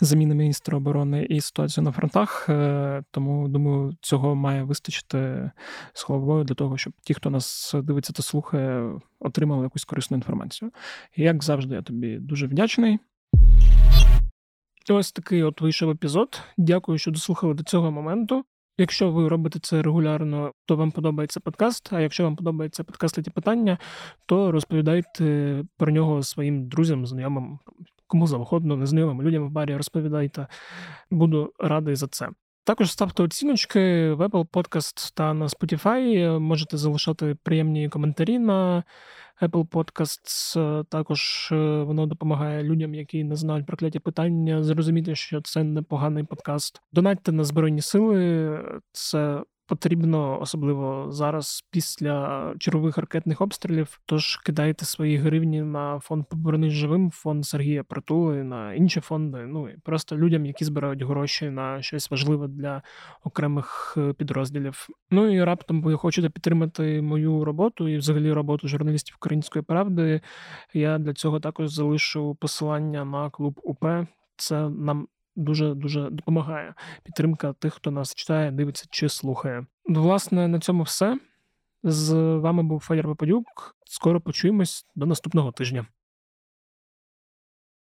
заміни міністра оборони і ситуацію на фронтах. Е, тому думаю, цього має вистачити з головою для того, щоб ті, хто нас дивиться та слухає, отримали якусь корисну інформацію. І як завжди, я тобі дуже вдячний. Ось такий от вийшов епізод. Дякую, що дослухали до цього моменту. Якщо ви робите це регулярно, то вам подобається подкаст. А якщо вам подобається подкаст «Леті питання, то розповідайте про нього своїм друзям, знайомим, кому завгодно, незнайомим людям в барі розповідайте. Буду радий за це. Також ставте оціночки в Apple Podcast та на Spotify. Можете залишати приємні коментарі на Apple Podcasts. Також е, воно допомагає людям, які не знають прокляті питання, зрозуміти, що це непоганий подкаст. Донатьте на Збройні Сили. Це потрібно, особливо зараз, після чергових ракетних обстрілів. Тож кидайте свої гривні на фонд «Повернись живим, фонд Сергія Притули, на інші фонди. Ну і просто людям, які збирають гроші на щось важливе для окремих е, підрозділів. Ну і раптом ви хочете підтримати мою роботу і взагалі роботу журналістів Української правди. Я для цього також залишу посилання на клуб УП. Це нам дуже дуже допомагає підтримка тих, хто нас читає, дивиться чи слухає. Власне, на цьому все. З вами був Федір Попадюк. Скоро почуємось до наступного тижня.